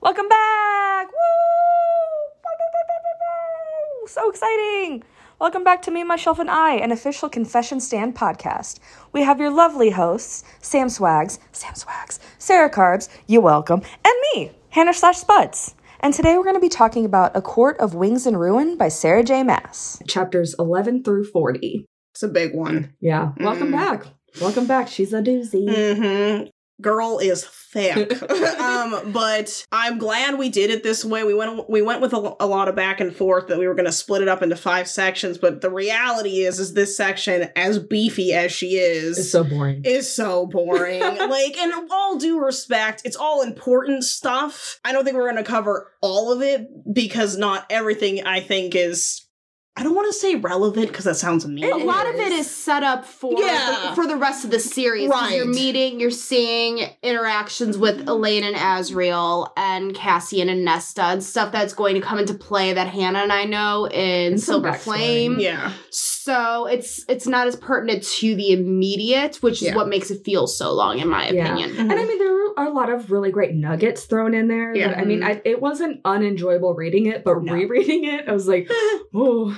Welcome back! Woo! So exciting! Welcome back to Me, Myself, and I, an official confession stand podcast. We have your lovely hosts, Sam Swags, Sam Swags, Sarah Carbs, you welcome, and me, Hannah slash Spuds. And today we're going to be talking about A Court of Wings and Ruin by Sarah J. Maas. chapters 11 through 40. It's a big one. Yeah. Welcome Mm. back. Welcome back. She's a doozy. Mm-hmm. Girl is thick. um, but I'm glad we did it this way. We went we went with a, a lot of back and forth that we were going to split it up into five sections. But the reality is, is this section, as beefy as she is, It's so boring. is so boring. like, and all due respect, it's all important stuff. I don't think we're going to cover all of it because not everything I think is. I don't want to say relevant because that sounds mean. a lot of it is set up for Yeah. the, for the rest of the series. 'cause You're meeting, you're seeing interactions with Elain and Azriel and Cassian and Nesta and stuff that's going to come into play that Hannah and I know in And some Silver. Flame. Yeah. So it's it's not as pertinent to the immediate, which is Yeah. what makes it feel so long, in my Yeah. opinion. Mm-hmm. And I mean, there are a lot of really great nuggets thrown in there. Yeah. that- I mean, I, it wasn't unenjoyable reading it, but No. rereading it, I was like, oh.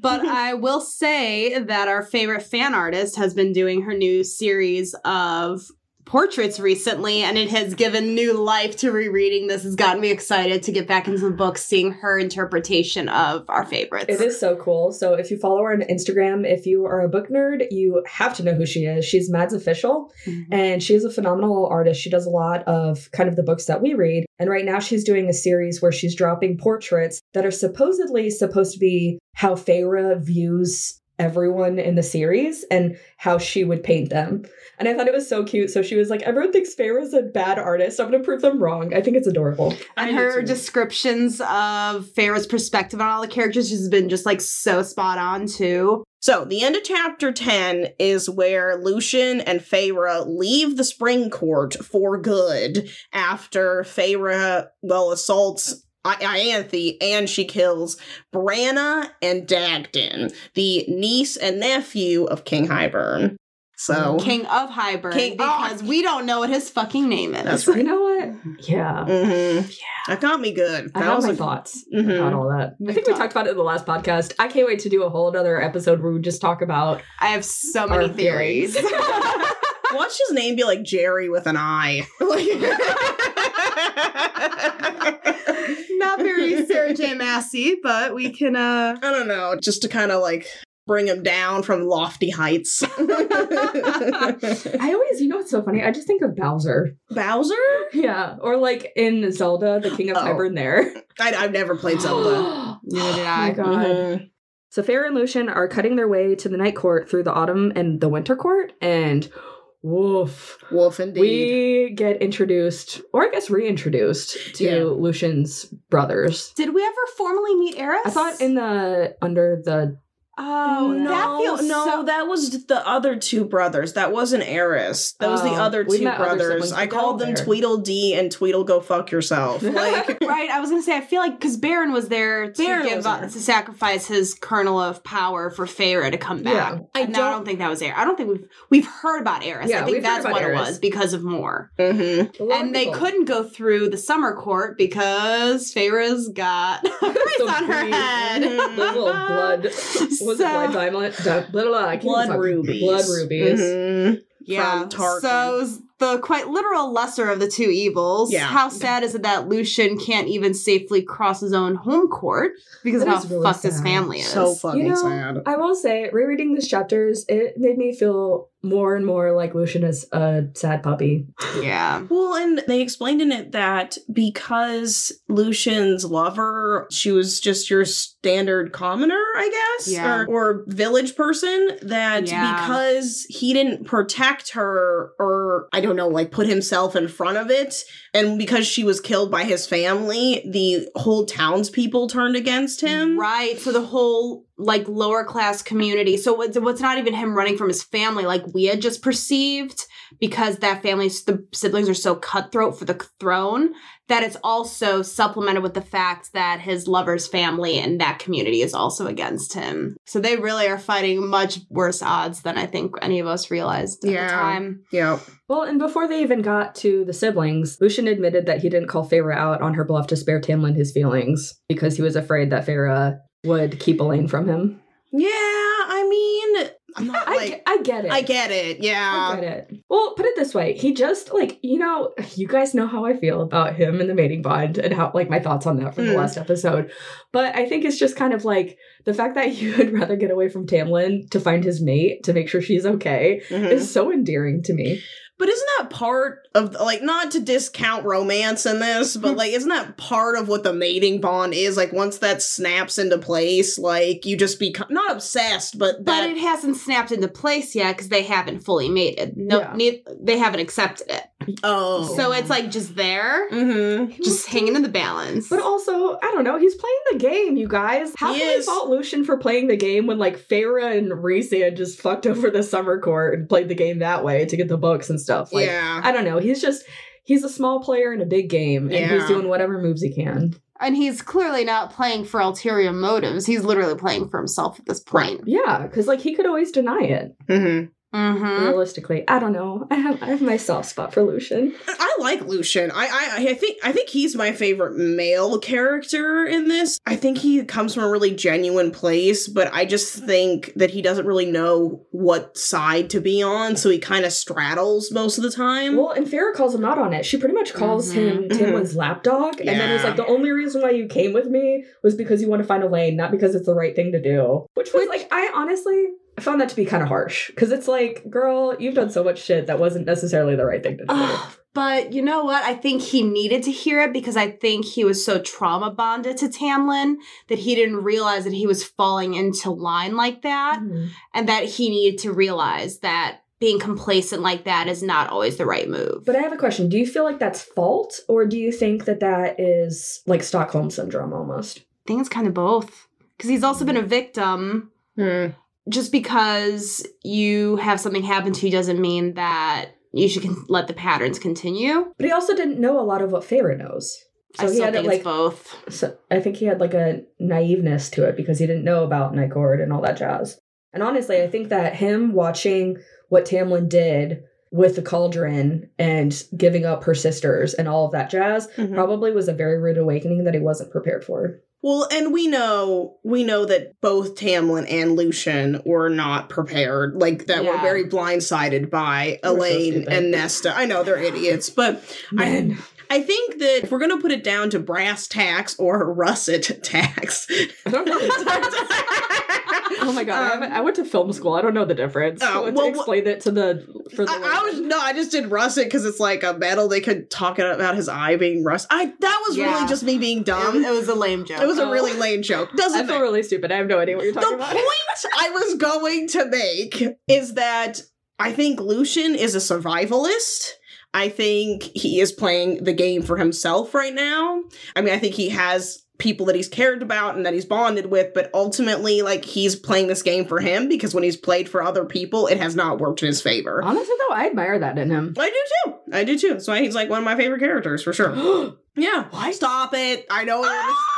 But I will say that our favorite fan artist has been doing her new series of portraits recently, and it has given new life to rereading this. Has gotten me excited to get back into the book, seeing her interpretation of our favorites. It is so cool. So if you follow her on Instagram, if you are a book nerd, you have to know who she is. She's Mads Official. Mhm. and she is a phenomenal artist. She does a lot of kind of the books that we read. And right now she's doing a series where she's dropping portraits that are supposedly supposed to be how Feyre views everyone in the series and how she would paint them. And I thought it was so cute. So she was like, everyone thinks Feyre's a bad artist. I'm going to prove them wrong. I think it's adorable. And I her descriptions of Feyre's perspective on all the characters has been just like so spot on too. So the end of chapter 10 is where Lucien and Feyre leave the spring court for good after Feyre, well, assaults I- Ianthe and she kills Brannagh and Dagdan, the niece and nephew of King Hybern. So, King of Hybern, King- because we don't know what his fucking name is. That's You know what? Yeah. mhm. that got me good. I That have was my a- thoughts Mhm. about all that. I We've think we talked- talked about it in the last podcast. I can't wait to do a whole other episode where we just talk about I have so Our many theories. Watch his name be like Jerry with an I. Not very Sarah J. Massey, but we can uh I don't know, just to kind of like bring him down from lofty heights. I always, you know what's so funny? I just think of Bowser. Bowser? Yeah. Or like in Zelda, the King of Oh. Hybern there. I, I've never played Zelda. Neither did Oh I. my god. Mhm. So Feyre and Lucien are cutting their way to the night court through the autumn and the winter court, and woof. Wolf indeed. We get introduced, or I guess reintroduced, to Yeah. Lucien's brothers. Did we ever formally meet Eris? I thought in the under the Oh, no, that feels no, so- that was the other two brothers. That wasn't Eris. That was the Oh, other two met other brothers. I called them there. Tweedledee and Tweedle Go Fuck Yourself. Like, right. I was gonna say I feel like because Beron was there to Beron give up there. to sacrifice his kernel of power for Feyre to come back. Yeah. I I, no, I don't- don't think that was Eris. I don't think we've we've heard about Eris. Yeah, I think that's what Eris. it was because of more. mhm. a lot of And they people. couldn't go through the summer court because Feyre's got a price on her Some head. Mhm. Those little blood was it blood diamond? Di- blah, blah, blah, I can't blood rubies. Blood rubies. Mhm. Yeah. Tarquin. So the quite literal lesser of the two evils. Yeah. How sad is it that Lucien can't even safely cross his own home court because That of how really fucked his family is? So fucking You know, sad. I will say, rereading these chapters, it made me feel more and more like Lucien is a sad puppy. yeah. Well, and they explained in it that because Lucien's lover, she was just your standard commoner, I guess, Yeah. or, or village person, that Yeah. because he didn't protect her or, I don't know, like put himself in front of it, and because she was killed by his family, the whole townspeople turned against him. Right. So the whole like lower class community. So what's what's not even him running from his family, like we had just perceived, because that family's the siblings are so cutthroat for the throne that it's also supplemented with the fact that his lover's family and that community is also against him. So they really are fighting much worse odds than I think any of us realized at Yeah. the time. Yeah. Well, and before they even got to the siblings, Lucien admitted that he didn't call Feyre out on her bluff to spare Tamlin his feelings because he was afraid that Feyre would keep Elain from him. Yeah, I mean, I'm not I, like ge- I get it. I get it. Yeah. I get it. Well, put it this way. He just like, you know, you guys know how I feel about him and the mating bond and how like my thoughts on that from the Mm. last episode. But I think it's just kind of like the fact that he would rather get away from Tamlin to find his mate to make sure she's okay Mhm. is so endearing to me. But isn't that part of like not to discount romance in this, but like isn't that part of what the mating bond is? Like once that snaps into place, like you just become not obsessed, but But it hasn't snapped into place yet because they haven't fully mated. No, Yeah. ne- they haven't accepted it. Oh, So it's like just there, mm-hmm. just hanging in the balance. But also, I don't know, he's playing the game, you guys. How He can we fault Lucien for playing the game when like Feyre and Rhysand just fucked over the summer court and played the game that way to get the books and stuff? Like yeah. I don't know. He's just he's a small player in a big game and Yeah. he's doing whatever moves he can. and he's clearly not playing for ulterior motives. He's literally playing for himself at this point. Yeah, because like he could always deny it. hmm Mm-hmm. Realistically, I don't know. I have I have my soft spot for Lucien. I like Lucien. I, I I think I think he's my favorite male character in this. I think he comes from a really genuine place, but I just think that he doesn't really know what side to be on, so he kind of straddles most of the time. Well, and Feyre calls him out on it. She pretty much calls him Mhm. Tamlin's lapdog, and then was like, "The only reason why you came with me was because you want to find Elain, not because it's the right thing to do." Which was like, I honestly I found that to be kind of harsh because it's like, girl, you've done so much shit that wasn't necessarily the right thing to do. Ugh, but you know what? I think he needed to hear it because I think he was so trauma bonded to Tamlin that he didn't realize that he was falling into line like that Mhm. and that he needed to realize that being complacent like that is not always the right move. But I have a question. Do you feel like that's fault, or do you think that that is like Stockholm syndrome almost? I think it's kind of both. Because he's also been a victim. Hmm. Just because you have something happen to you doesn't mean that you should con- let the patterns continue. But he also didn't know a lot of what Feyre knows. So I he still had think like it's both. So I think he had like a naiveness to it because he didn't know about Night Court and all that jazz. And honestly, I think that him watching what Tamlin did with the cauldron and giving up her sisters and all of that jazz Mhm. probably was a very rude awakening that he wasn't prepared for. Well, and we know we know that both Tamlin and Lucian were not prepared. Like that were very blindsided by We're Elain stupid. and Nesta. I know they're idiots, but Man, I think that if we're gonna put it down to brass tacks or russet tacks. I don't know. oh my god, I, Um, haven't- I went to film school. I don't know the difference. Oh, Let's well, explain it to the for the. I, I was no, I just did russet because it's like a metal. They could talk about his eye being rust. I that was Yeah. really just me being dumb. it was a lame joke. It was a Oh. really lame joke. I Doesn't feel really stupid. I have no idea what you're the talking about. The point I was going to make is that I think Lucien is a survivalist. I think he is playing the game for himself right now. I mean, I think he has people that he's cared about and that he's bonded with, but ultimately, like, he's playing this game for him because when he's played for other people, it has not worked in his favor. Honestly, though, I admire that in him. I do too. I do too. That's why he's like one of my favorite characters for sure. Yeah. What? Stop it. I know.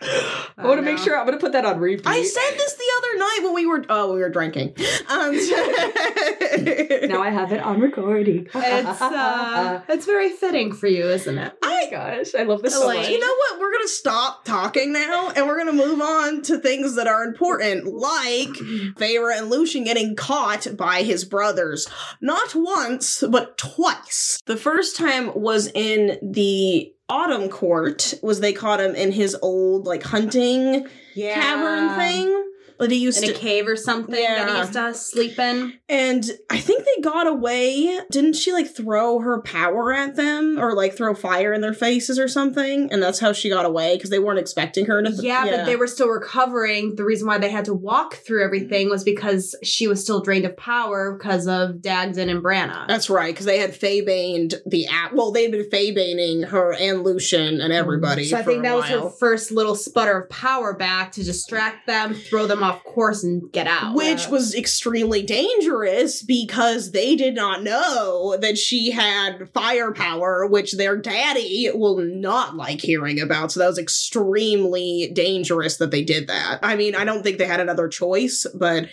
my god! I want to make sure I'm going to put that on repeat. I said this the other night when we were oh we were drinking. Um, now I have it on recording. It's uh, it's very fitting for you, isn't it? oh my gosh, I love this so much. you know what? We're gonna stop talking now, and we're gonna move on to things that are important, like Feyre and Lucien getting caught by his brothers, not once but twice. The first time was in the Autumn Court. Was they caught him in his old like hunting cavern thing that he used in to a cave or something yeah. that he used to sleep in. And I think they they got away, didn't she like throw her power at them or like throw fire in their faces or something? And that's how she got away because they weren't expecting her to. Yeah, but they were still recovering. The reason why they had to walk through everything was because she was still drained of power because of Dagdan and Brannagh. That's right, because they had faebaned the app. Well, they'd been faebaning her and Lucien and mm-hmm. everybody. so I think that was her first little sputter of power back to distract them, throw them off course, and get out. Which was extremely dangerous because they did not know that she had firepower, which their daddy will not like hearing about. So that was extremely dangerous that they did that. I mean, I don't think they had another choice, but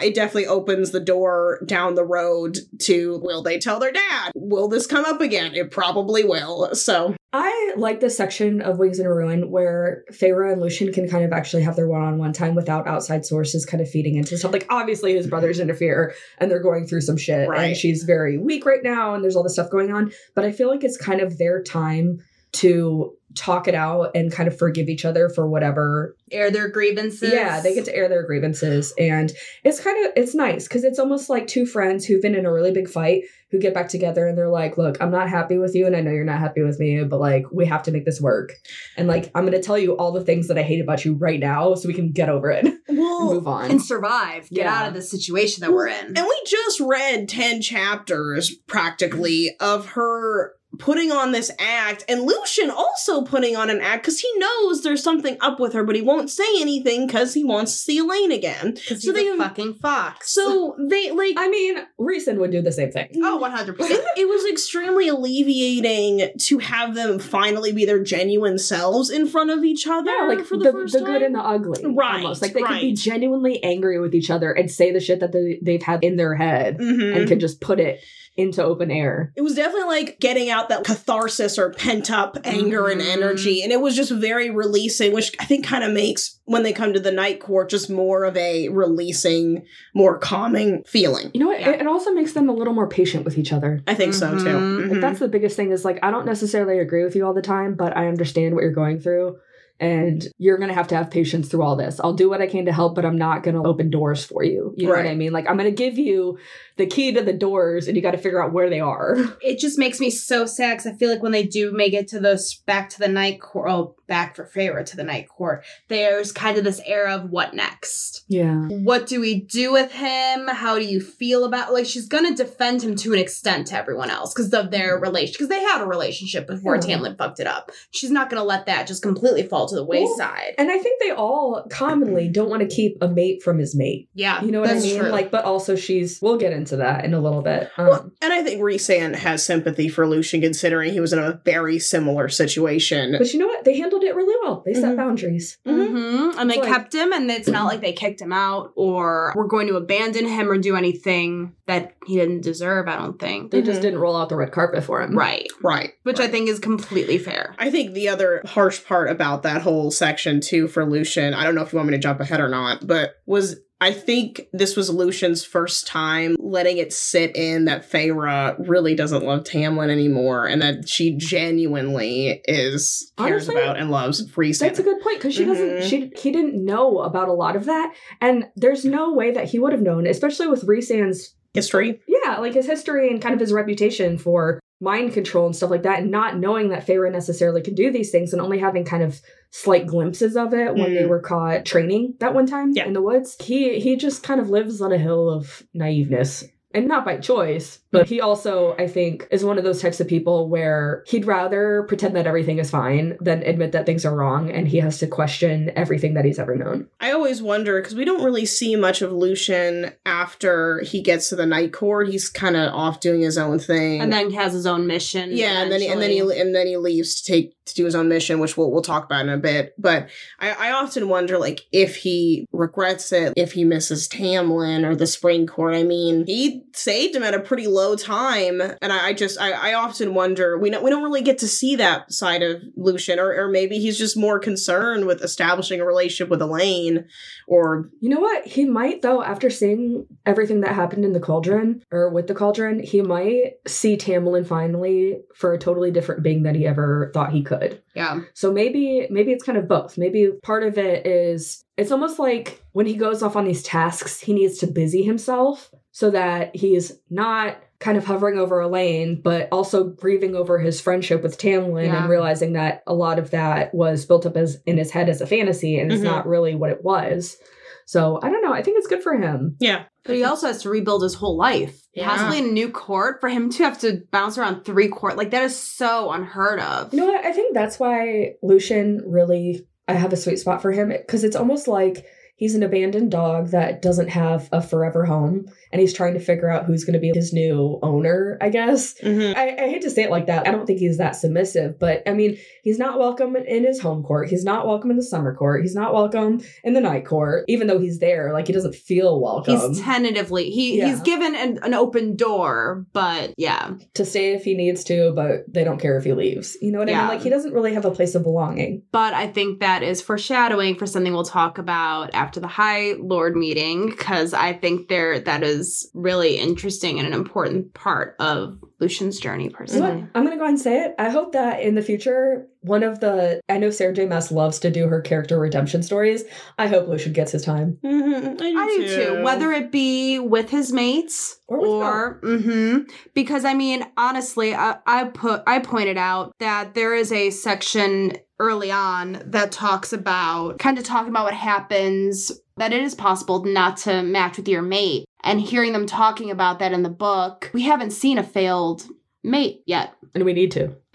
it definitely opens the door down the road to will they tell their dad? Will this come up again? It probably will. So I like this section of Wings in a Ruin where Feyre and Lucien can kind of actually have their one-on-one time without outside sources kind of feeding into stuff. Like obviously his brothers interfere and they're going through some shit Right. and she's very weak right now and there's all this stuff going on. But I feel like it's kind of their time to talk it out and kind of forgive each other for whatever air their grievances. yeah they get to air their grievances and it's kind of it's nice because it's almost like two friends who've been in a really big fight who get back together and they're like look i'm not happy with you and i know you're not happy with me but like we have to make this work and like i'm gonna tell you all the things that i hate about you right now so we can get over it and well move on and survive, get Yeah. out of the situation that we're in. And we just read 10 chapters practically of her putting on this act and Lucien also putting on an act because he knows there's something up with her, but he won't say anything because he wants to see Elain again. So he's they- a fucking fox. So they like i mean Rhysand would do the same thing oh, 100%. it, it was extremely alleviating to have them finally be their genuine selves in front of each other yeah like for the, the, the, first good and the ugly Right, almost like they can be genuinely angry with each other and say the shit that they, they've had in their head Mhm. and can just put it into open air it was definitely like getting out that catharsis or pent up anger and Mhm. energy. And it was just very releasing, which I think kind of makes when they come to the night court just more of a releasing, more calming feeling. you know what Yeah. it, it also makes them a little more patient with each other I think so too. Mhm. Like Mhm. that's the biggest thing is like I don't necessarily agree with you all the time, but I understand what you're going through. And you're gonna have to have patience through all this. I'll do what I can to help, but I'm not gonna open doors for you. You know what I mean? Like I'm gonna give you the key to the doors and you gotta figure out where they are. it just makes me so sad because I feel like when they do make it to those back to the night court, oh, back for Feyre to the night court, there's kind of this era of what next? Yeah. What do we do with him? How do you feel about like she's gonna defend him to an extent to everyone else because of their mm-hmm. relation because they had a relationship before Yeah. Tamlin fucked it up. She's not gonna let that just completely fall to the wayside. And I think they all commonly don't want to keep a mate from his mate. yeah, You know what I mean? true. Like, but also she's we'll get into that in a little bit. Um, Well, and I think Rhysand has sympathy for Lucien considering he was in a very similar situation. but you know what? They handled it really well. They set Mhm. boundaries. hmm And they like- kept him, and it's not like they kicked him out or were going to abandon him or do anything that he didn't deserve. I don't think. They just Mhm. didn't roll out the red carpet for him. Right. Right. Which I think is completely fair. I think the other harsh part about that whole section too for Lucien, I don't know if you want me to jump ahead or not, but was I think this was Lucien's first time letting it sit in that Feyre really doesn't love Tamlin anymore and that she genuinely is cares Honestly, about and loves Rhysand. That's a good point because she doesn't. Mhm. She he didn't know about a lot of that, and there's no way that he would have known, especially with Rhysand's history. yeah, like his history and kind of his reputation for mind control and stuff like that, and not knowing that Feyre necessarily could do these things, and only having kind of slight glimpses of it when they Mm. were caught training that one time Yeah. in the woods. He he just kind of lives on a hill of naiveness. And not by choice, but he also, I think, is one of those types of people where he'd rather pretend that everything is fine than admit that things are wrong and he has to question everything that he's ever known. I always wonder because we don't really see much of Lucien after he gets to the night court. He's kind of off doing his own thing. And then he has his own mission. yeah, and then he, and then he and then he leaves to take to do his own mission, which we'll we'll talk about in a bit. But I, I often wonder, like, if he regrets it, if he misses Tamlin or the Spring Court. I mean, he saved him at a pretty low time, and I, I just I, I often wonder. We don't we don't really get to see that side of Lucien, or or maybe he's just more concerned with establishing a relationship with Elain, or You know what? He might, though, after seeing everything that happened in the cauldron or with the cauldron, he might see Tamlin finally for a totally different being than he ever thought he could. Yeah. So maybe maybe it's kind of both. Maybe part of it is it's almost like when he goes off on these tasks, he needs to busy himself so that he's not kind of hovering over Elain, but also grieving over his friendship with Tamlin Yeah. and realizing that a lot of that was built up as in his head as a fantasy and it's Mhm. not really what it was. So I don't know. I think it's good for him. Yeah. But he also has to rebuild his whole life. Yeah. Possibly a new court for him to have to bounce around three court. Like that is so unheard of. You know what? I think that's why Lucien really I have a sweet spot for him because it's almost like he's an abandoned dog that doesn't have a forever home and he's trying to figure out who's going to be his new owner, I guess. Mm-hmm. I, I hate to say it like that. I don't think he's that submissive, but I mean, he's not welcome in his home court. He's not welcome in the summer court. He's not welcome in the night court, even though he's there. Like he doesn't feel welcome He's tentatively he Yeah. he's given an, an open door, but yeah. to stay if he needs to, but they don't care if he leaves. You know what I mean? Like he doesn't really have a place of belonging. But I think that is foreshadowing for something we'll talk about after the High Lord meeting, because I think there that is really interesting and an important part of Lucien's journey You know personally. I'm gonna go ahead and say it. I hope that in the future, one of the I know Sarah J. Maas loves to do her character redemption stories. I hope Lucien gets his time. Mm-hmm. I do, I do too. Whether it be with his mates Or with or hmm because I mean, honestly, I, I put I pointed out that there is a section early on that talks about kind of talking about what happens that it is possible not to match with your mate and hearing them talking about that in the book we haven't seen a failed mate yet And we need to.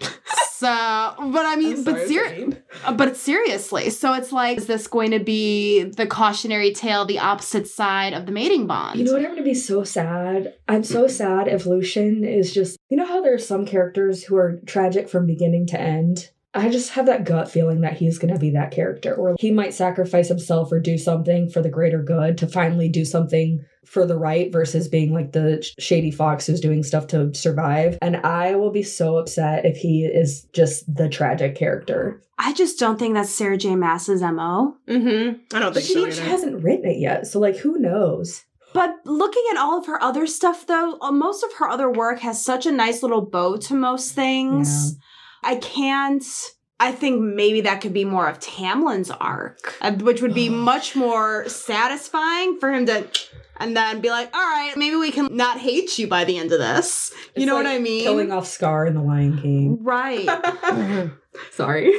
so but i mean but ser- uh, but seriously, so it's like, is this going to be the cautionary tale, the opposite side of the mating bond? You know what? I'm gonna be so sad. I'm so sad if Lucien is just. You know how there's some characters who are tragic from beginning to end. I just have that gut feeling that he's gonna be that character, or he might sacrifice himself or do something for the greater good to finally do something for the right versus being like the shady fox who's doing stuff to survive. And I will be so upset if he is just the tragic character. I just don't think that's Sarah J. Maas's MO. Mm-hmm. I don't think She, so. she hasn't written it yet, so like who knows? But looking at all of her other stuff, though, uh, most of her other work has such a nice little bow to most things. I can't. I think maybe that could be more of Tamlin's arc, uh, which would be much more satisfying for him to, and then be like, all right, maybe we can not hate you by the end of this. You It's know like what I mean? Killing off Scar in The Lion King. Right. Sorry.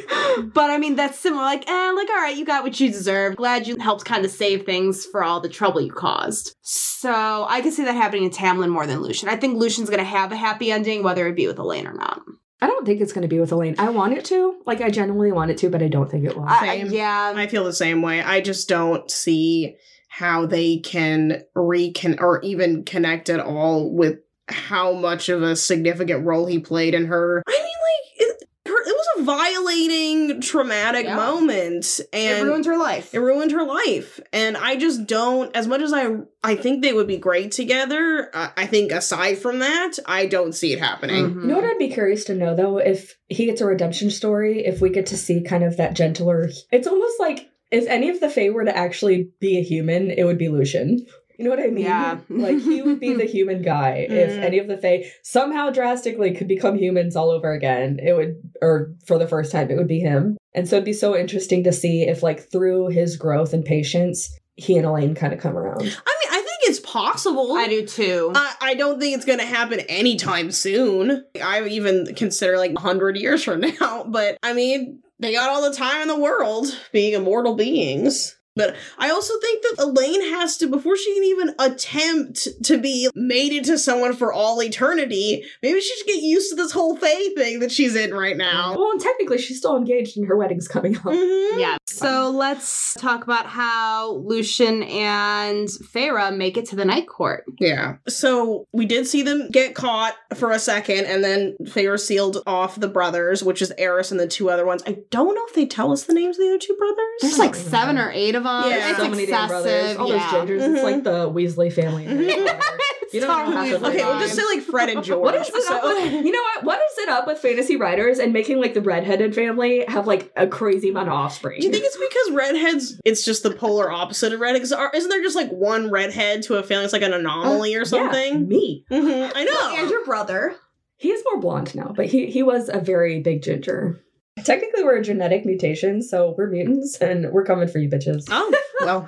But I mean, that's similar. Like, eh, like, all right, you got what you deserve. Glad you helped kind of save things for all the trouble you caused. So I can see that happening in Tamlin more than Lucien. I think Lucien's going to have a happy ending, whether it be with Elain or not. I don't think it's going to be with Elain. I want it to. Like, I genuinely want it to, but I don't think it will. I, I- Same. yeah. I feel the same way. I just don't see how they can recon or even connect at all with how much of a significant role he played in her. I mean, like it, her, it was a violating, traumatic Yeah. moment, and it ruined her life. it ruined her life and i just don't as much as i i think they would be great together uh, i think aside from that i don't see it happening Mhm. you know what I'd be curious to know, though? If he gets a redemption story, if we get to see kind of that gentler. It's almost like if any of the Fae were to actually be a human, it would be Lucien. You know what I mean? Yeah. like, he would be the human guy. If Mhm. any of the Fae somehow drastically could become humans all over again, it would, or for the first time, it would be him. And so it'd be so interesting to see if, like, through his growth and patience, he and Elain kind of come around. i mean i think it's possible I do too. I, I don't think it's going to happen anytime soon. I even consider like 100 years from now. But I mean, they got all the time in the world being immortal beings. But I also think that Elain has to, before she can even attempt to be mated to someone for all eternity, maybe she should get used to this whole Fae thing that she's in right now. Well, and technically, she's still engaged and her wedding's coming up. Mhm. yeah. So let's talk about how Lucien and Feyre make it to the Night Court. Yeah. So we did see them get caught for a second, and then Feyre sealed off the brothers, which is Eris and the two other ones. I don't know if they tell us the names of the other two brothers. There's like seven or eight of them. Yeah. it's so many damn brothers. All yeah. those gingers. It's Mhm. like the Weasley family. You don't know half Okay, we'll just say like Fred and George. What is it up So- with, you know what? What is it up with fantasy writers and making like the redheaded family have like a crazy amount of offspring? Do you think it's because redheads? It's just the polar opposite of redheads. Isn't there just like one redhead to a family? It's like an anomaly or Yeah, something. me. Mhm, I know. and your brother. He is more blonde now, but he he was a very big ginger. Technically, we're a genetic mutation, so we're mutants, and we're coming for you, bitches. Oh, well,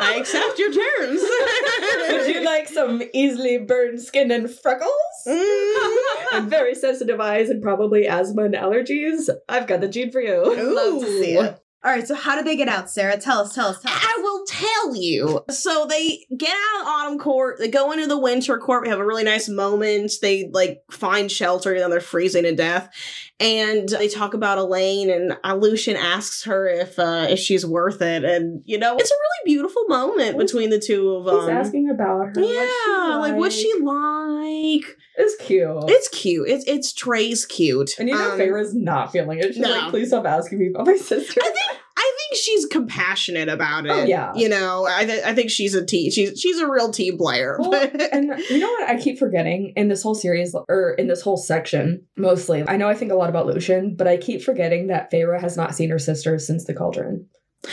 I accept your terms. Would you like some easily burned skin and freckles? Mm. and very sensitive eyes and probably asthma and allergies? I've got the gene for you. Love to see Ooh. it. All right, so how did they get out, Sarah? Tell us, tell us, tell us. I will tell you. So they get out of Autumn Court, they go into the Winter Court, we have a really nice moment. They like find shelter, and then they're freezing to death. And they talk about Elain, and Lucien asks her if uh, if she's worth it. And you know, it's a really beautiful moment between the two of them. He's asking about her. yeah, like what's she like? It's cute. It's cute. It's it's Trey's cute. and you know, Um, Feyre's not feeling it. She's no. like, please stop asking me about my sister. I think I think she's compassionate about oh, it. Oh, yeah. you know, I th- I think she's a team. She's she's a real team player. Well, and you know what I keep forgetting in this whole series or in this whole section, mostly. I know I think a lot about Lucien, but I keep forgetting that Feyre has not seen her sister since the cauldron.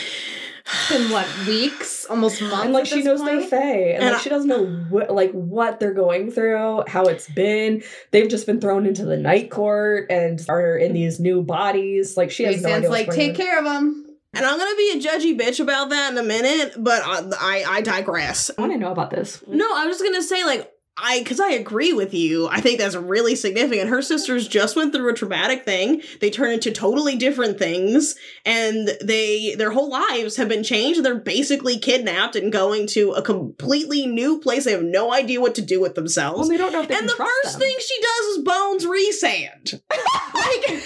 In what weeks, almost months, and like she knows point? they're Fae, and, And like I- she doesn't know what like what they're going through, how it's been. They've just been thrown into the night court and are in these new bodies. Like she has no idea. what's like take on. care of them. And I'm gonna be a judgy bitch about that in a minute, but I I, I digress. I want to know about this. No, I was just gonna say like. I, because I agree with you. I think that's really significant. Her sisters just went through a traumatic thing. They turn into totally different things, and they their whole lives have been changed. They're basically kidnapped and going to a completely new place. They have no idea what to do with themselves. Well, they don't know if they and the first them. thing she does is bones Rhysand. like,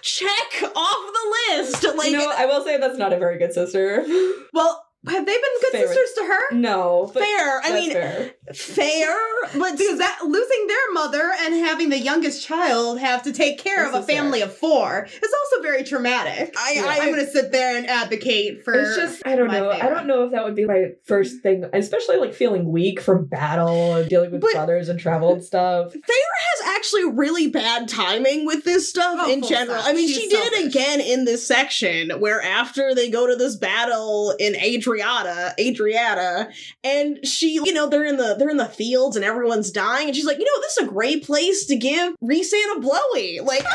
check off the list. Like, you know, I will say that's not a very good sister. Well, have they been good Fair. sisters to her? No, fair. I mean, fair. fair, but Because that losing their mother and having the youngest child have to take care of a is fair. family of four is also very traumatic. I, Yeah. I, I'm gonna sit there and advocate for. It's just I don't know. I don't know if that would be my first thing, especially like feeling weak from battle and dealing with But- brothers and travel and stuff. Feyre has actually really bad timing with this stuff Oh, in general. stop. I mean, She's she did it again in this section where after they go to this battle in Adriata, Adriata, and she, you know, they're in the they're in the fields and everyone's dying, and she's like, you know, this is a great place to give Rhysand a blowy. Like,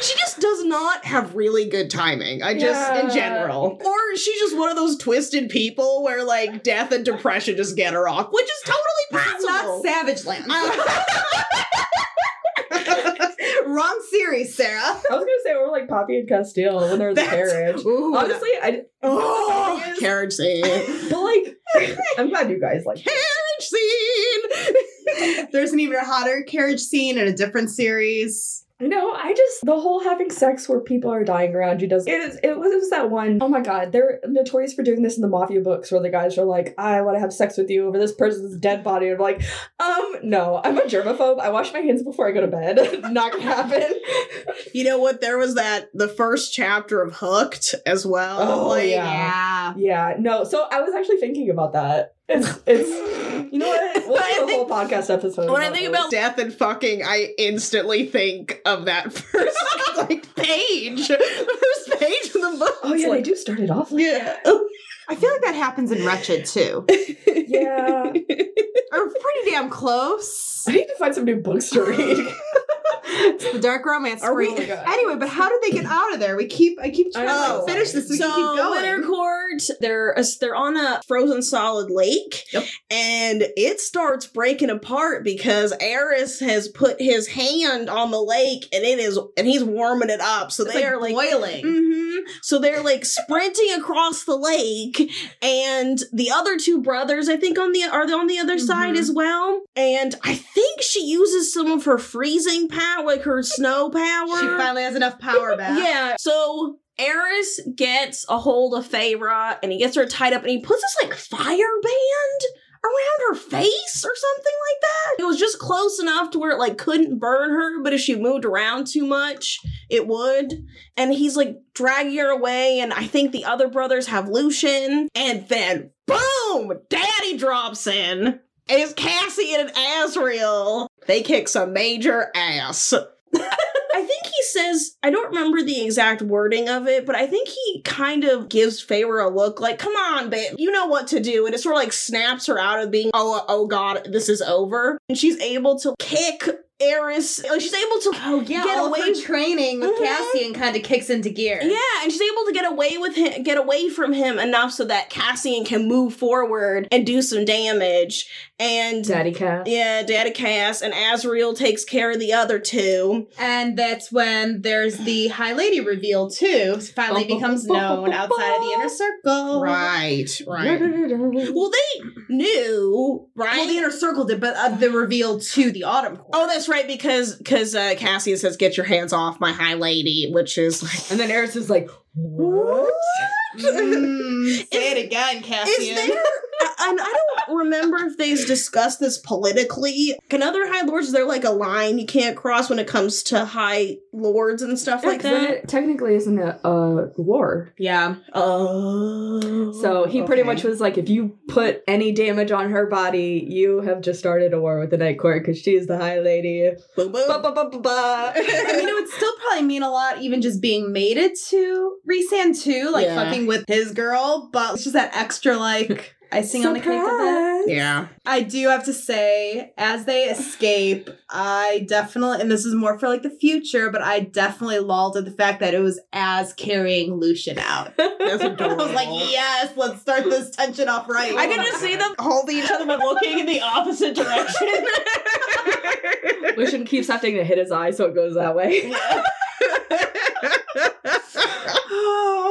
she just does not have really good timing. I just, in general, or she's just one of those twisted people where like death and depression just get her off, which is totally possible. not Savage Land. Wrong series, Sarah. I was gonna say we're like Poppy and Casteel when they're in the That's- carriage. Ooh, Honestly, I oh, Yes. carriage scene. but like I'm glad you guys like. carriage scene. There's an even hotter carriage scene in a different series. No, I just the whole having sex where people are dying around you does it is it was, it was that one oh my god they're notorious for doing this in the mafia books where the guys are like I want to have sex with you over this person's dead body and I'm like um no I'm a germaphobe I wash my hands before I go to bed not gonna happen you know what? There was that the first chapter of Hooked as well. Oh, like, yeah. yeah no so I was actually thinking about that it's it's you know what? We'll a whole podcast episode When I think about death and fucking, I instantly think of that first like page, the first page of the book. oh yeah It's they do start it off like yeah, I feel like that happens in Wretched too. yeah or pretty damn close. I need to find some new books to read It's the dark romance Are we- Oh my anyway, but how did they get out of there? We keep I keep trying know. to finish this. We so keep going. Winter Court, they're they're on a frozen solid lake, Yep. and it starts breaking apart because Eris has put his hand on the lake, and it is and he's warming it up. So It's they like are like boiling. hmm So they're like sprinting across the lake, and the other two brothers, I think, on the are on the other side Mhm. as well. And I think she uses some of her freezing power, like her snow power. She finally has enough power back. Yeah. So Eris gets a hold of Feyre and he gets her tied up and he puts this like fire band around her face or something like that. It was just close enough to where it like couldn't burn her, but if she moved around too much, it would. And he's like dragging her away, and I think the other brothers have Lucien, and then boom, Daddy drops in. It's Cassie and Azriel. They kick some major ass. Says, I don't remember the exact wording of it, but I think he kind of gives Feyre a look like, come on, babe, you know what to do. And it sort of like snaps her out of being, oh, oh God, this is over. And she's able to kick Eris, like, she's able to Oh yeah, get all away her training with Mhm. Cassian kind of kicks into gear. Yeah, and she's able to get away with him, get away from him enough so that Cassian can move forward and do some damage. And Daddy Cass. yeah, Daddy Cass and Azriel takes care of the other two. And that's when there's the High Lady reveal too. Finally becomes known outside of the inner circle. Right, right, Well, they knew, right? Well, the inner circle did, but uh, the reveal to the autumn court. Oh, that's right, because because uh, Cassian says, "Get your hands off my high lady," which is like, And then Eris is like, what? Mm, say it again, is there? And I don't remember if they've discussed this politically. Can other high lords? Is there like a line you can't cross when it comes to high lords and stuff like that? it technically isn't a, a war. yeah. Oh, So he pretty much was like, if you put any damage on her body, you have just started a war with the Night Court because she is the High Lady. Boom, boom. Ba, ba, ba, ba, ba. I mean, it would still probably mean a lot, even just being mated to Rhysand too, like Yeah. fucking with his girl. But it's just that extra like icing on the cake of it. Yeah. I do have to say, as they escape, I definitely, and this is more for like the future, but I definitely lulled at the fact that it was as carrying Lucien out. That's I was like, yes, let's start this tension off right. I can just see them holding each other but looking in the opposite direction. Lucien keeps having to hit his eye, so it goes that way. Oh,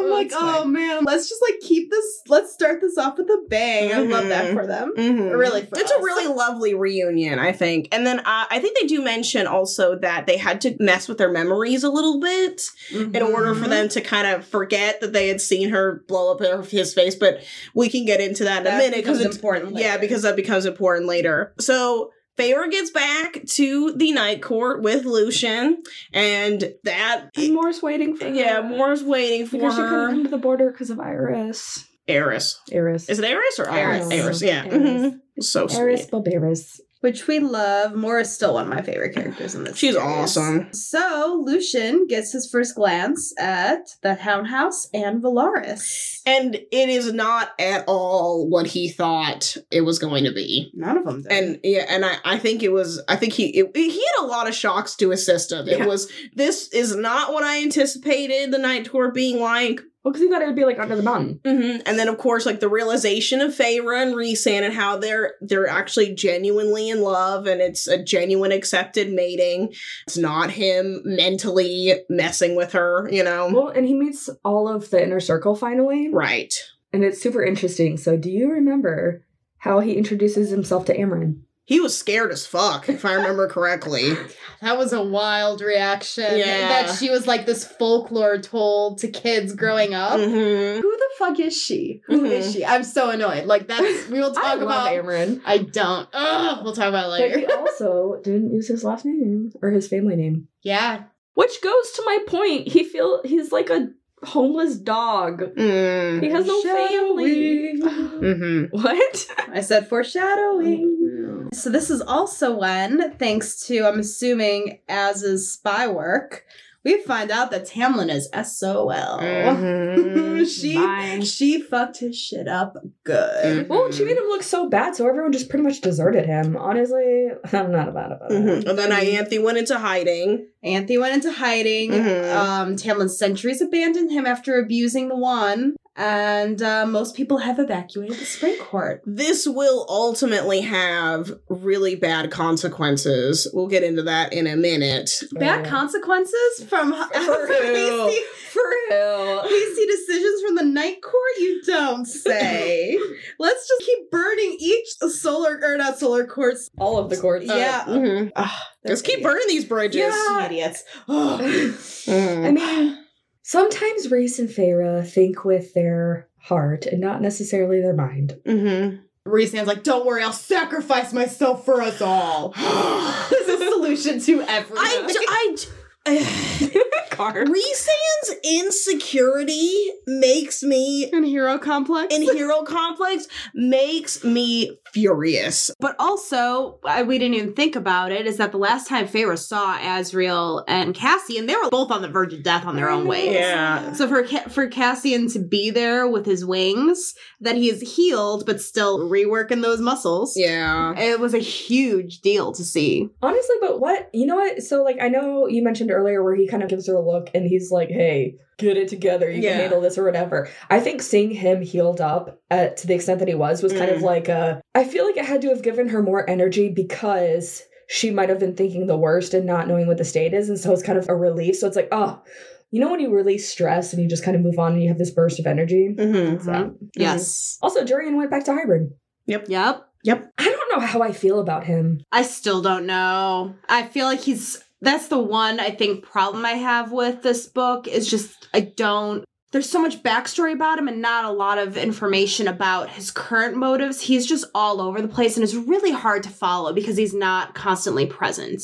I'm like, oh fine. man, let's just like keep this. Let's start this off with a bang. I love that Mhm. for them. Mhm. Really, for it's us. a really lovely reunion, I think. And then uh, I think they do mention also that they had to mess with their memories a little bit in order for Mhm. them to kind of forget that they had seen her blow up her- his face. But we can get into that in a minute because it's important. yeah, because that becomes important later. So. Feyre gets back to the night court with Lucien, and that And Mor's waiting for yeah, her. Mor's waiting for because she couldn't come to the border because of Iris. Eris, Eris. is it Eris or Iris? Eris. Eris, yeah. Eris. Mhm. So sweet. Eris Bulbaris. Which we love. Mor is still one of my favorite characters in this. She's series. awesome. So Lucien gets his first glance at the Hound House and Velaris. And it is not at all what he thought it was going to be. None of them did. And yeah, and I, I think it was I think he it, he had a lot of shocks to his system. Yeah. It was this is not what I anticipated the night tour being like. Well, because he thought it would be like under the mountain. hmm And then of course like the realization of Feyre and Rhysand and how they're they're actually genuinely in love and it's a genuine accepted mating. It's not him mentally messing with her, you know. Well, and he meets all of the inner circle finally. right. And it's super interesting. So, do you remember how he introduces himself to Amren? He was scared as fuck, if I remember correctly. that was a wild reaction. Yeah. That she was like this folklore told to kids growing up. hmm Who the fuck is she? Who is Mhm. she? I'm so annoyed. Like that's we will talk I about. love Amren. I don't. Ugh, we'll talk about it But he later. also didn't use his last name or his family name. yeah. Which goes to my point. He feel he's like a homeless dog. Mm. He has no family. hmm what? I said foreshadowing. So this is also when, thanks to I'm assuming Az's spy work, we find out that Tamlin is SOL. Mhm. she she fucked his shit up good. Well, she made him look so bad, so everyone just pretty much deserted him. Honestly, I'm not about it. Mhm. And then Ianthe went into hiding. Anthe went into hiding. Mhm. Um, Tamlin's sentries abandoned him after abusing the wand. And uh, most people have evacuated the spring court. This will ultimately have really bad consequences. We'll get into that in a minute. Bad Yeah. consequences from For real. hasty, For real. hasty decisions from the night court. You don't say. Let's just keep burning each solar or not solar courts. All of the courts. Yeah. Mhm. Ah, Let's keep burning these bridges. Yeah. idiots. Ugh. I mean, sometimes Rhys and Feyre think with their heart and not necessarily their mind. Mhm. Rhysand's like, don't worry, I'll sacrifice myself for us all. this is a solution to everything. I, j- I, j- card. Rhysand's insecurity makes me And hero complex. in hero complex makes me furious. But also, I, we didn't even think about it, is that the last time Feyre saw Azriel and Cassian, they were both on the verge of death on their own mm-hmm. ways. Yeah. So for for Cassian to be there with his wings, that he is healed but still reworking those muscles, Yeah. it was a huge deal to see. Honestly, but what you know what? So like I know you mentioned earlier where he kind of gives her a look and he's like, "Hey, get it together. You Yeah. can handle this or whatever." I think seeing him healed up uh, to the extent that he was was kind of Mm. like a. I feel like it had to have given her more energy because she might have been thinking the worst and not knowing what the state is, and so it's kind of a relief. So it's like, oh, you know when you release stress and you just kind of move on and you have this burst of energy. Mm-hmm. It's that. Yes. Also, Jurian went back to Hybern. Yep. Yep. Yep. I don't know how I feel about him. I still don't know. I feel like he's that's the one I think problem I have with this book is just I don't there's so much backstory about him and not a lot of information about his current motives. He's just all over the place and it's really hard to follow because he's not constantly present.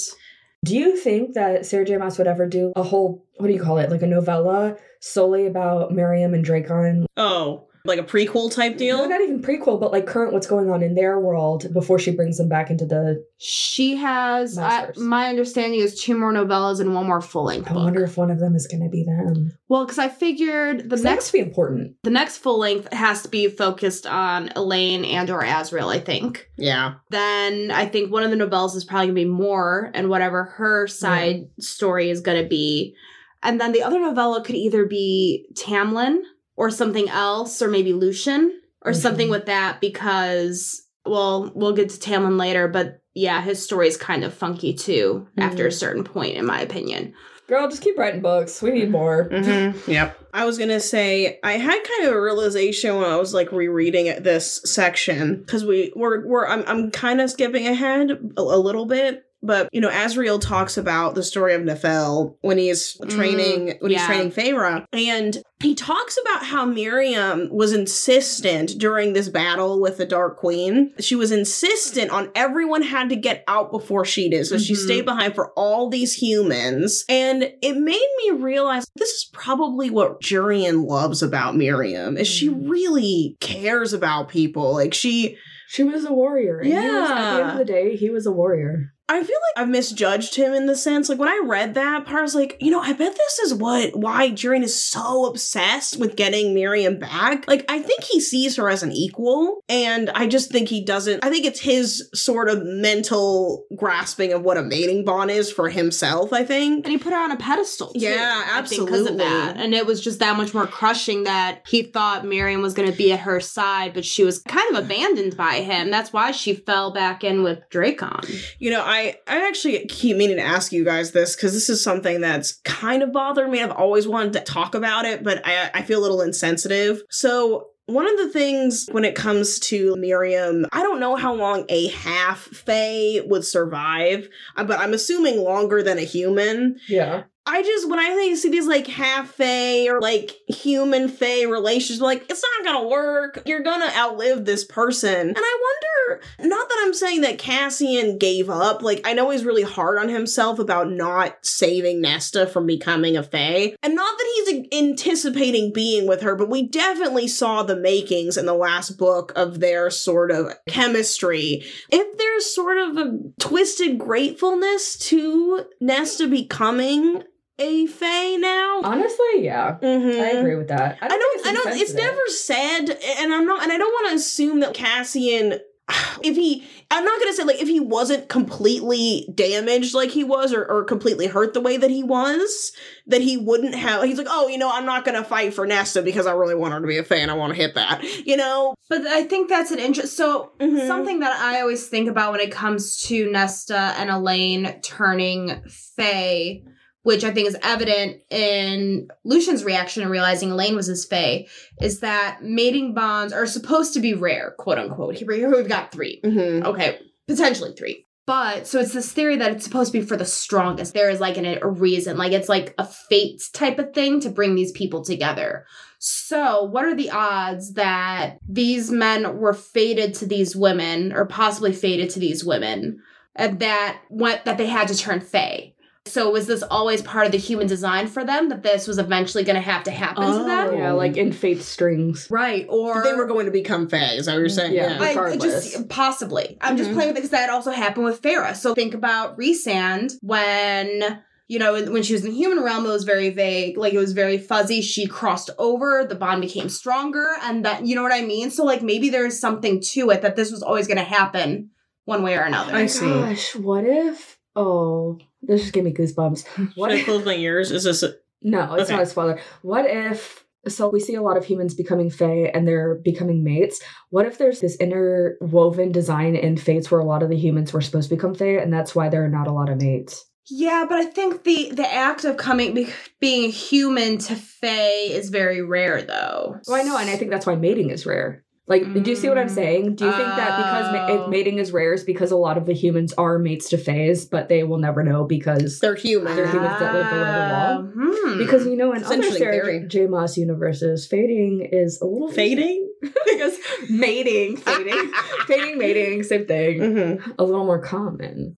Do you think that Sarah J. Maas would ever do a whole, what do you call it, like a novella solely about Miryam and Drakon? Oh, like a prequel type No, deal? not even prequel, but like current what's going on in their world before she brings them back into the. She has I, my understanding is two more novellas and one more full length I book. wonder if one of them is going to be them. well, because I figured the The next next be important. the next full length has to be focused on Elain and or Azriel, I think. Yeah. then I think one of the novellas is probably gonna be more and whatever her side story is gonna be. And then the other novella could either be Tamlin or something else, or maybe Lucien or something Mhm. with that because well, we'll get to Tamlin later, but yeah, his story is kind of funky too after a certain point, in my opinion. Girl, just keep writing books. We need more. Mm-hmm. Yep. I was gonna say I had kind of a realization when I was like rereading it, this section because we we're we're I'm I'm kind of skipping ahead a, a little bit. But you know, Azriel talks about the story of Nephelle when he's training when he's training Feyre, and he talks about how Miryam was insistent during this battle with the Dark Queen. She was insistent on everyone had to get out before she did, so she Mhm. stayed behind for all these humans, and it made me realize this is probably what Jurian loves about Miryam is she really cares about people. Like she She was a warrior. and he was- at the end of the day, he was a warrior. I feel like I've misjudged him in the sense, like when I read that part, I was like, you know, I bet this is what why Jurian is so obsessed with getting Miryam back. Like, I think he sees her as an equal, and I just think he doesn't. I think it's his sort of mental grasping of what a mating bond is for himself. I think. And he put her on a pedestal. Too, Yeah, think, because of absolutely. that. And it was just that much more crushing that he thought Miryam was going to be at her side, but she was kind of abandoned by him. That's why she fell back in with Drakon. You know, I I actually keep meaning to ask you guys this because this is something that's kind of bothered me. I've always wanted to talk about it, but I I feel a little insensitive. So. One of the things when it comes to Miryam, I don't know how long a half Fae would survive, uh, but I'm assuming longer than a human. Yeah. I just when I see these like half fae or like human fae relations, like it's not gonna work. You're gonna outlive this person, and I wonder. Not that I'm saying that Cassian gave up. Like I know he's really hard on himself about not saving Nesta from becoming a fae, and not that he's anticipating being with her, but we definitely saw the makings in the last book of their sort of chemistry if there's sort of a twisted gratefulness to Nesta becoming a Fae now. Honestly, yeah. Mhm. I agree with that. I think don't. I don't. It's never said, and I'm not. And I don't want to assume that Cassian, if he, I'm not gonna say like if he wasn't completely damaged like he was, or, or completely hurt the way that he was, that he wouldn't have. He's like, oh, you know, I'm not gonna fight for Nesta because I really want her to be a fan. I want to hit that. You know. But I think that's an interest. So Mhm. something that I always think about when it comes to Nesta and Elain turning Fae, which I think is evident in Lucien's reaction and realizing Elain was his Fae, is that mating bonds are supposed to be rare, quote unquote. Here we've got 3 Mm-hmm. Okay, potentially three. But so it's this theory that it's supposed to be for the strongest. There is like an, a reason, like it's like a fate type of thing to bring these people together. So, what are the odds that these men were fated to these women, or possibly fated to these women, and that what that they had to turn Fae? So was this always part of the human design for them that this was eventually going to have to happen to Oh. them? Yeah, like in Fate strings. Right. Or they were going to become Fae. Is that what you're saying? Yeah. I, just possibly. I'm just Mhm. playing with it because that also happened with Feyre. So think about Rhysand when you know when she was in the human realm, it was very vague, like it was very fuzzy. She crossed over, the bond became stronger, and that you know what I mean. So like maybe there's something to it that this was always going to happen one way or another. I see. Gosh, what if? Oh, this just gave me goosebumps. What Should I if? close my ears? Is this a, No, it's Okay. not a spoiler. What if? So we see a lot of humans becoming Fae and they're becoming mates. What if there's this interwoven design in Fates where a lot of the humans were supposed to become Fae, and that's why there are not a lot of mates? Yeah, but I think the the act of coming be, being human to Fae is very rare, though. Well, I know, and I think that's why mating is rare. Like, do you see what I'm Mm. saying? Do you think that because ma- Oh. if mating is rare is because a lot of the humans are mates to Faes, but they will never know because they're human? They're humans that live below the wall. Hmm. because you know in It's other interesting Sarah. J. Maas universes, fading is a little Fading? because mating, fading, fating, mating, same thing. Mm-hmm. A little more common.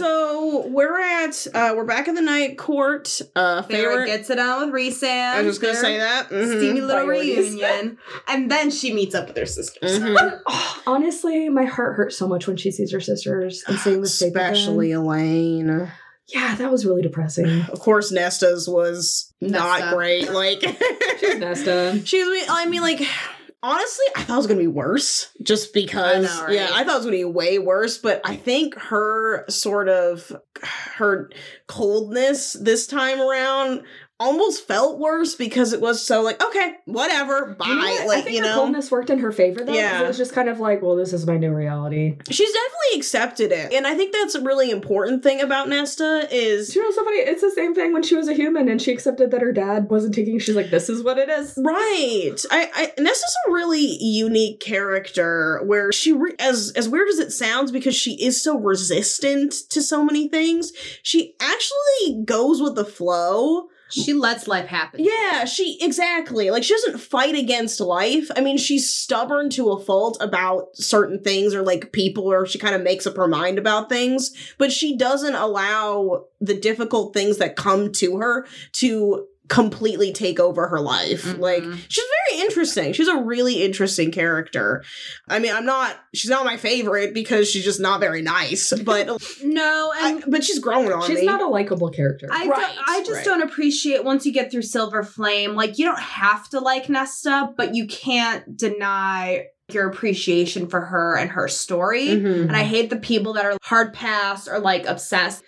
So we're at uh we're back in the night court. Uh Feyre favorite gets it on with Rhysand. I was just gonna say that. Mhm. Steamy little Priorities. reunion. and then she meets up with her sisters. Mhm. Oh, honestly, my heart hurts so much when she sees her sisters and seeing the state. Especially Elain. yeah, that was really depressing. Of course, Nesta's was not great. Like She's Nesta. She was. I mean, like honestly, I thought it was gonna be worse. Just because, I know, right? yeah, I thought it was gonna be way worse. But I think her sort of her coldness this time around almost felt worse because it was so like, okay, whatever, bye. You know what? I Like think you know, coldness worked in her favor though Yeah. it was just kind of like, well, this is my new reality. she's definitely accepted it, and I think that's a really important thing about Nesta is. You know, so funny. It's the same thing when she was a human and she accepted that her dad wasn't taking. She's like, this is what it is. Right. I, I Nesta's a really unique character where she re- as as weird as it sounds because she is so resistant to so many things, she actually goes with the flow. She lets life happen. Yeah, she exactly. Like she doesn't fight against life. I mean, she's stubborn to a fault about certain things or like people or she kind of makes up her mind about things, but she doesn't allow the difficult things that come to her to completely take over her life. Mhm. Like she's very interesting. She's a really interesting character. I mean, I'm not she's not my favorite because she's just not very nice, but No, I, and but she's grown on me. She's me. not a likable character. I, Right, don't, I just right. don't appreciate once you get through Silver Flame, like you don't have to like Nesta, but you can't deny your appreciation for her and her story. Mhm. And I hate the people that are hard pass or like obsessed.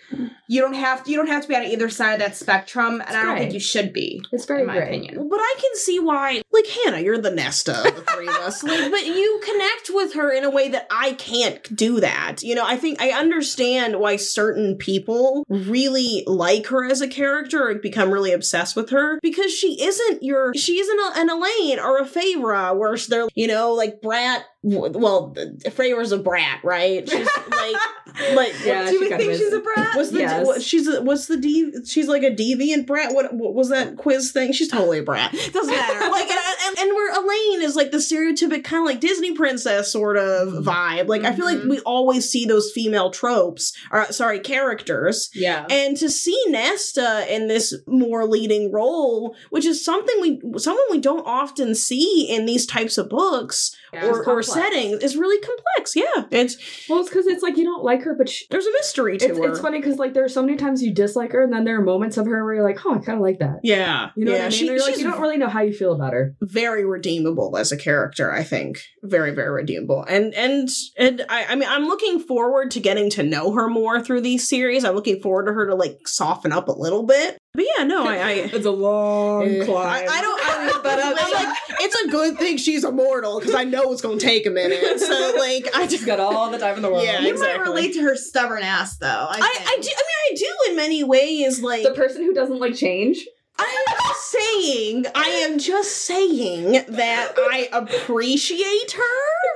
You don't have to you don't have to be on either side of that spectrum, and I don't think you should be, it's very in my great. opinion. But I can see why, like Hannah, you're the Nesta of the three of us. Like, but you connect with her in a way that I can't do that. You know, I think I understand why certain people really like her as a character and become really obsessed with her because she isn't your, she isn't a, an Elain or a Feyre where they're, you know, like brat. Well, Feyre's a brat, right? She's like, like, Yeah, Do we think she's a brat? What's the Yes. she's a, what's the dev, she's like a deviant brat what, what was that quiz thing she's totally a brat doesn't matter like and, and, and where Elain is like the stereotypic kind of like Disney princess sort of Mhm. vibe like I feel like Mhm. we always see those female tropes or sorry characters Yeah. and to see Nesta in this more leading role which is something we someone we don't often see in these types of books Yeah, or. Settings is really complex yeah. It's Well, it's because it's like you don't like her, but she, there's a mystery to it's, her. it's funny because like there are so many times you dislike her, and then there are moments of her where you're like, oh, I kind of like that. yeah You know yeah what I mean? she- Or, like you don't really know how you feel about her. very redeemable as a character i think. Very very redeemable. And and and I, I mean i'm looking forward to getting to know her more through these series. I'm looking forward to her to like soften up a little bit but yeah no i i It's a long I, I don't I, but I'm, I'm like it's a good thing she's immortal because I know it's gonna take a minute. So like I just got all the time in the world. Yeah, you exactly. might relate to her stubborn ass though. I, I, I do I mean I do in many ways like the person who doesn't like change. I am just saying, I am just saying that I appreciate her.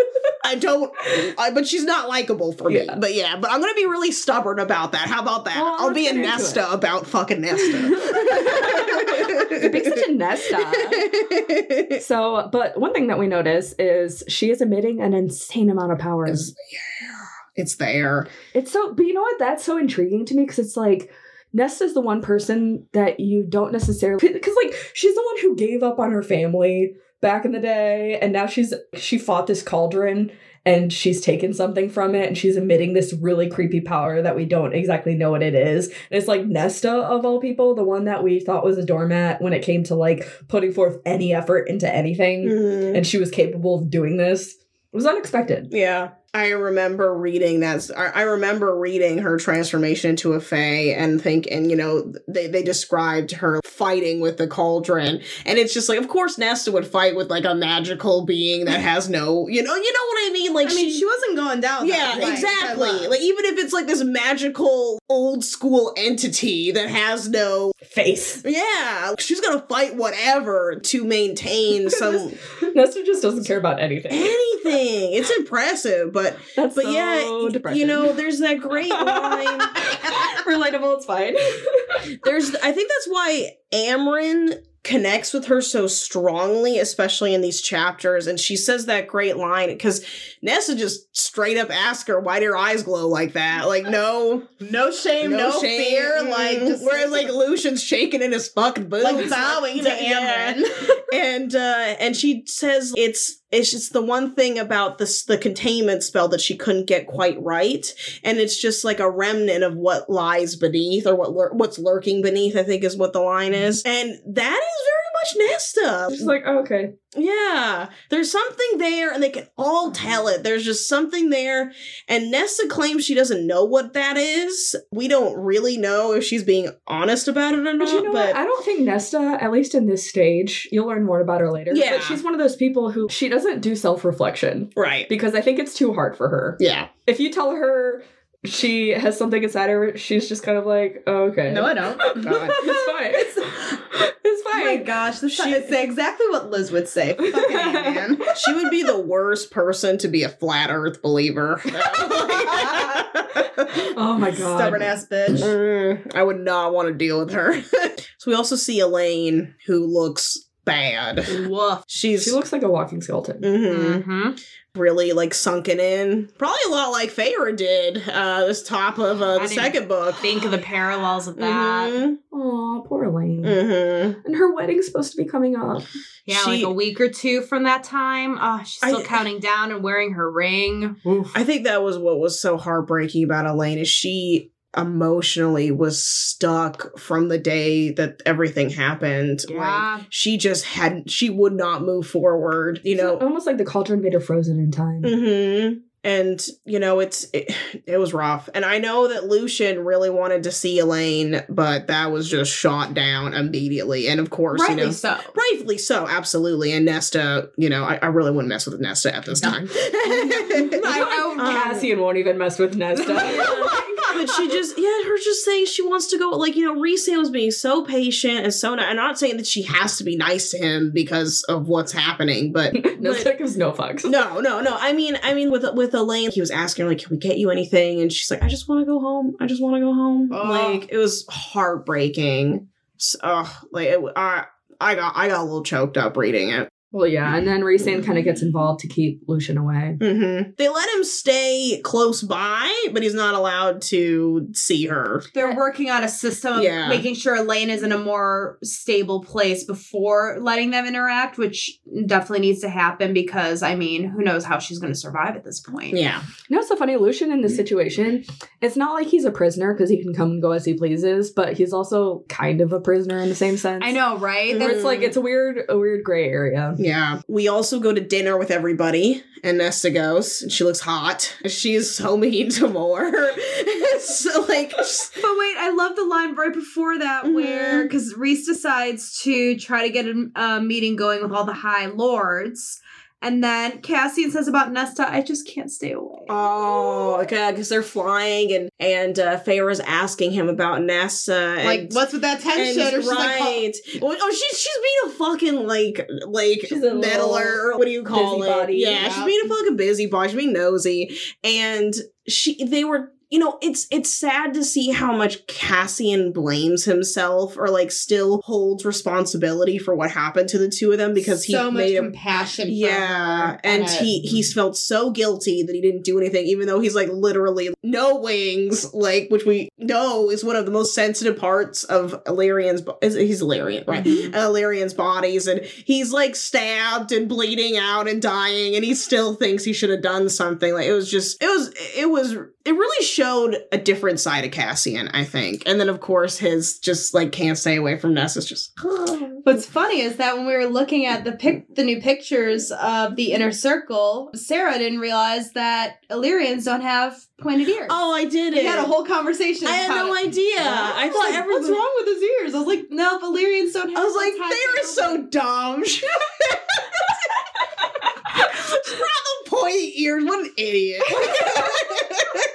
I don't, I, but she's not likable for me. Yeah. But yeah, but I'm gonna be really stubborn about that. How about that? Well, I'll be a Nesta about fucking Nesta. You're being such a Nesta. So, but one thing that we notice is she is emitting an insane amount of power. it's, yeah, it's there. It's so, but you know what? That's so intriguing to me because it's like, Nesta's the one person that you don't necessarily because like she's the one who gave up on her family back in the day and now she's she fought this cauldron and she's taken something from it and she's emitting this really creepy power that we don't exactly know what it is. And it's like Nesta of all people, the one that we thought was a doormat when it came to like putting forth any effort into anything Mhm. and she was capable of doing this. It was unexpected. Yeah. I remember reading that. I remember reading her transformation into a fae and think, and you know, they, they described her fighting with the cauldron. And it's just like, of course, Nesta would fight with like a magical being that has no, you know, you know what I mean? Like, I mean, she wasn't going down. yeah, way, exactly. Like, even if it's like this magical old school entity that has no, Face. yeah, she's gonna fight whatever to maintain some Nesta just doesn't care about anything. anything. It's impressive, but That's but so yeah, depressing. you know, there's that great line. relatable. It's fine. There's, I think that's why Amren connects with her so strongly, especially in these chapters. And she says that great line because Nesta just straight up asks her, "Why do your eyes glow like that?" Like, no, no shame, no, shame. fear. Mm. Like, just whereas like Lucien's shaking in his fucking boots, like bowing to Yeah. Amren. and uh and she says it's it's just the one thing about this the containment spell that she couldn't get quite right. And it's just like a remnant of what lies beneath or what lur- what's lurking beneath i think is what the line is. And that is very much nesta Just like, oh, okay. yeah there's something there and they can all tell it there's just something there and nesta claims she doesn't know what that is we don't really know if she's being honest about it or not But you know what? I don't think Nesta, at least in this stage, you'll learn more about her later. Yeah. But she's one of those people who she doesn't do self reflection right because I think it's too hard for her. yeah If you tell her she has something inside her, she's just kind of like, oh, okay. No, I don't. God. it's fine. It's, it's Oh my gosh, this she say exactly what Liz would say. Fucking man. she would be the worst person to be a flat earth believer. oh my god. Stubborn ass bitch. Mm, I would not want to deal with her. so we also see Elaine who looks bad. Woof. She's She looks like a walking skeleton. mhm, Mm-hmm. Really like sunken in. Probably a lot like Feyre did uh this top of uh, the I didn't second book. Think of the parallels of that. Mhm, Aw, poor Elain. mhm. And her wedding's supposed to be coming up. Yeah, She- like a week or two from that time. Oh, she's still I- counting down and wearing her ring. Oof. I think that was what was so heartbreaking about Elain is she emotionally was stuck from the day that everything happened. Like Yeah. she just had she would not move forward, you It's know. almost like the cauldron made her frozen in time. Mm-hmm. And you know, it's it, it was rough. And I know that Lucien really wanted to see Elain, but that was just shot down immediately. And of course, Rightly you know, so. rightfully so, absolutely. And Nesta, you know, I, I really wouldn't mess with Nesta at this No. time. I, Um, Cassian won't even mess with Nesta. but she just yeah her just saying she wants to go like you know Rhys was being so patient and so ni- I'm not saying that she has to be nice to him because of what's happening but Nesta gives no fucks. no no no. I mean I mean with with Elain he was asking her like can we get you anything? And she's like I just want to go home. I just want to go home. Oh. like it was heartbreaking. So, ugh, like it, I I got I got a little choked up reading it Well, yeah, and then Rhysand kind of gets involved to keep Lucien away. hmm they let him stay close by but he's not allowed to see her They're working on a system of Yeah. making sure Elain is in a more stable place before letting them interact, which definitely needs to happen because, I mean, who knows how she's going to survive at this point. yeah You know what's so funny? Lucien in this situation, it's not like he's a prisoner because he can come and go as he pleases, but he's also kind of a prisoner in the same sense. I know, right? Where That's it's like it's a weird, a weird gray area. Yeah. We also go to dinner with everybody, and Nesta goes, and she looks hot. She's so mean to Mor. so, like, But wait, I love the line right before that Mhm. where because Rhys decides to try to get a, a meeting going with all the High Lords, and then Cassian says about Nesta, "I just can't stay away." oh, okay, because they're flying, and and uh, Feyre's asking him about Nesta. And, like, what's with that tension? and Or she's like, oh, oh, she's she's being a fucking like like She's a meddler. What do you call it? Yeah, yeah. she's being a fucking busybody. She's being nosy, and she they were you know, it's it's sad to see how much Cassian blames himself or like still holds responsibility for what happened to the two of them because he so much made him compassion. for yeah, and it- he he's felt so guilty that he didn't do anything, even though he's like literally no wings, like which we know is one of the most sensitive parts of Illyrian's. bo- he's Illyrian, right? Mm-hmm. Uh, Illyrian's bodies, and he's like stabbed and bleeding out and dying, and he still thinks he should have done something. Like it was just, it was, it was, it really showed a different side of Cassian, I think. And then of course his just like can't stay away from Ness is just. What's funny is that when we were looking at the pic- the new pictures of the inner circle, Sarah didn't realize that Illyrians don't have pointed ears. Oh, I did we it. had a whole conversation. I had no it. idea. I thought like, everyone. what's wrong with his ears? I was like, no, Illyrians don't have. I was like, those they are so dumb. Not the pointy ears. What an idiot.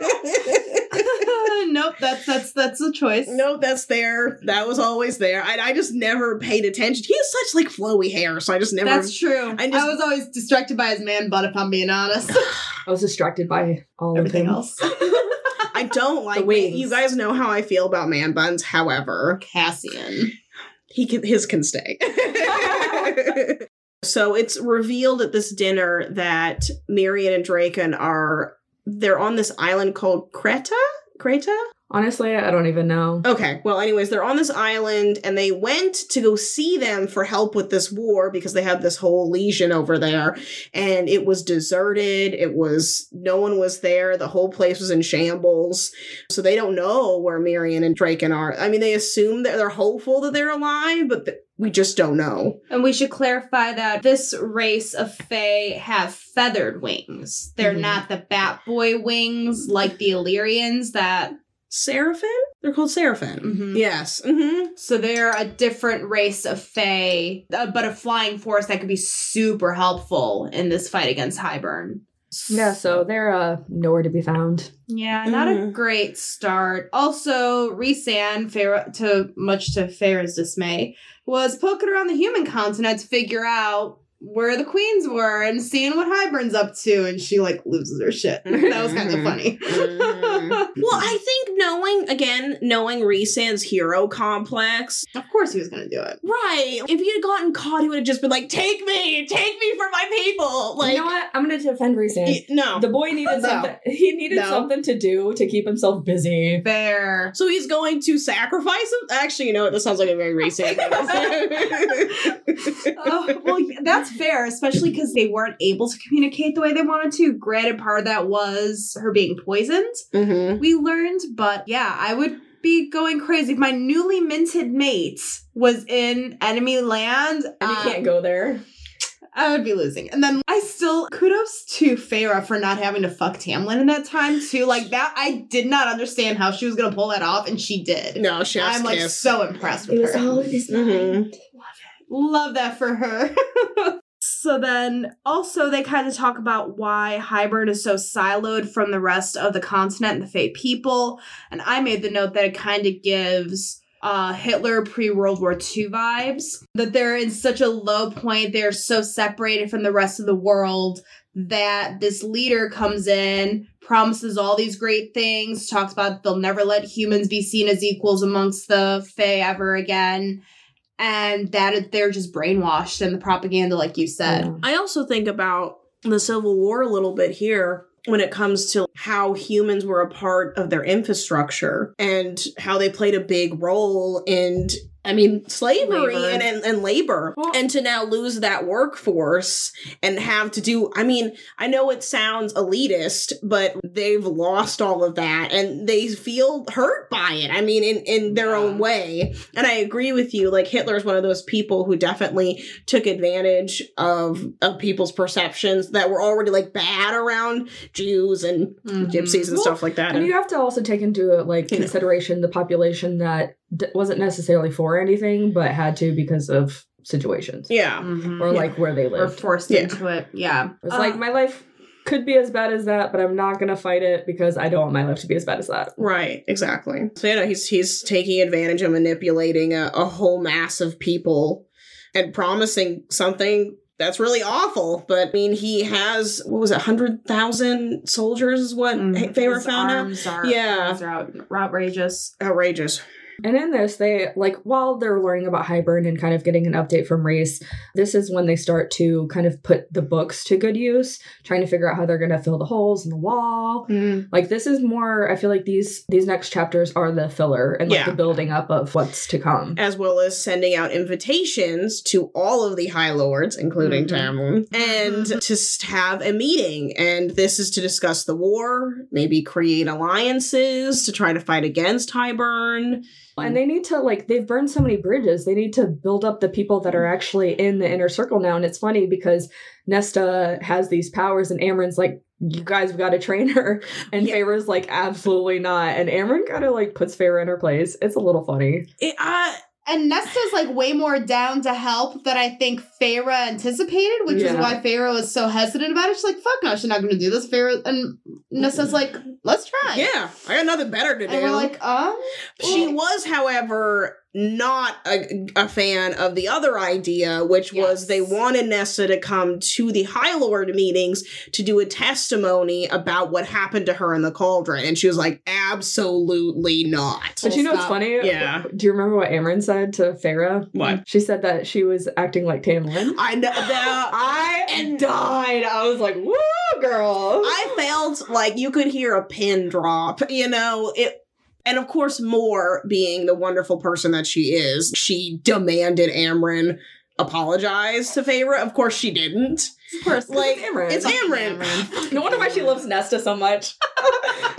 nope, that's that's that's a choice. no, that's there. That was always there. I, I just never paid attention. He has such like flowy hair, so I just never. That's true. I I, was always distracted by his man butt, if I'm being honest. I was distracted by all Everything of him. else. I don't like. wings. You guys know how I feel about man buns. However, Cassian. he can his can stay. so it's revealed at this dinner that Miryam and Drakon are they're on this island called Creta. Creta? Honestly, I don't even know. Okay. Well, anyways, they're on this island and they went to go see them for help with this war because they had this whole legion over there and it was deserted. It was no one was there. The whole place was in shambles. So they don't know where Miryam and Drakon are. I mean, they assume that they're hopeful that they're alive, but th- we just don't know. And we should clarify that this race of Fae have feathered wings. They're Mhm. not the Bat Boy wings like the Illyrians that Seraphim? They're called Seraphim. Mhm. Yes. hmm so they're a different race of Fae, uh, but a flying force that could be super helpful in this fight against Hybern. Yeah, so they're uh nowhere to be found. Yeah, not a Mhm. great start. Also, Rhysand, Feyre, to much to Feyre's dismay, was poking around the human continent to figure out where the queens were and seeing what Hybern's up to, and she like loses her shit. that was kind of funny. Well, I think knowing again, knowing Rhysand's hero complex, of course, he was gonna do it. right? If he had gotten caught, he would have just been like, "Take me, take me for my people." Like, you know what? I'm gonna defend Rhysand. y- no. The boy needed No. something. He needed No. something to do to keep himself busy. Fair. so he's going to sacrifice him. Actually, you know what? This sounds like a very Rhysand thing. oh, well, yeah, that's fair, especially because they weren't able to communicate the way they wanted to. Granted, part of that was her being poisoned. Mhm. We learned, but yeah, I would be going crazy if my newly minted mate was in enemy land. And you uh, can't go there. I would be losing. And then I still kudos to Feyre for not having to fuck Tamlin in that time too. Like that, I did not understand how she was gonna pull that off, and she did. No, chef's I'm like kiss. so impressed with her. in his Mhm. Love that for her. so then also they kind of talk about why Hybern is so siloed from the rest of the continent and the Fae people. And I made the note that it kind of gives uh, Hitler pre World War II vibes. That they're in such a low point, they're so separated from the rest of the world that this leader comes in, promises all these great things, talks about they'll never let humans be seen as equals amongst the Fae ever again and that they're just brainwashed and the propaganda, like you said. Yeah. I also think about the Civil War a little bit here when it comes to how humans were a part of their infrastructure and how they played a big role in I mean slavery Labor. and, and and labor Well- and to now lose that workforce and have to do I mean I know it sounds elitist but they've lost all of that and they feel hurt by it I mean in in their Yeah. own way and I agree with you like Hitler's one of those people who definitely took advantage of of people's perceptions that were already like bad around Jews and Mhm. gypsies and Well, stuff like that. And And, you have to also take into like know. consideration the population that d- wasn't necessarily for anything, but had to because of situations yeah. Mhm. or Yeah. like where they lived, Or forced Yeah. into it. Yeah. It's Uh, like my life could be as bad as that, but I'm not gonna fight it because I don't want my life to be as bad as that. Right, exactly. So you know, he's he's taking advantage of manipulating a, a whole mass of people and promising something that's really awful. But I mean, he has what was it, hundred thousand soldiers? Is what Mhm. Feyre His found out. Are, Yeah. arms are out, outrageous. Outrageous. And in this, they like while they're learning about Hybern and kind of getting an update from Rhys, this is when they start to kind of put the books to good use, trying to figure out how they're going to fill the holes in the wall. Mm-hmm. Like this is more. I feel like these these next chapters are the filler and like Yeah. the building up of what's to come. As well as sending out invitations to all of the High Lords, including. Mm-hmm. Tamlin, and mm-hmm. to have a meeting. And this is to discuss the war, maybe create alliances to try to fight against Hybern. And they need to like they've burned so many bridges. They need to build up the people that are actually in the inner circle now. And it's funny because Nesta has these powers and Amren's like, you guys have got to train her. And Yeah. Feyre's like, absolutely not. And Amren kind of like puts Feyre in her place. It's a little funny. It, uh, And Nesta's like way more down to help than I think Feyre anticipated, which is why Feyre was so hesitant about it. She's like, fuck no, she's not gonna do this. Feyre and Nesta's like, let's try. yeah, I got nothing better to do. And we're like, um She was, however, not a, a fan of the other idea, which was they wanted Nesta to come to the High Lord meetings to do a testimony about what happened to her in the cauldron. And she was like, absolutely not. But you know what's funny? Yeah. Do you remember what Amren said to Feyre? What? She said that she was acting like Tamlin. I know that. I And- died. I was like, woo, girl. I felt like you could hear a pin drop, you know, it and of course Mor being the wonderful person that she is, she demanded Amren apologize to Feyre. Of course she didn't. Of course, Like, it's Amren. it's Amren. no wonder why she loves Nesta so much.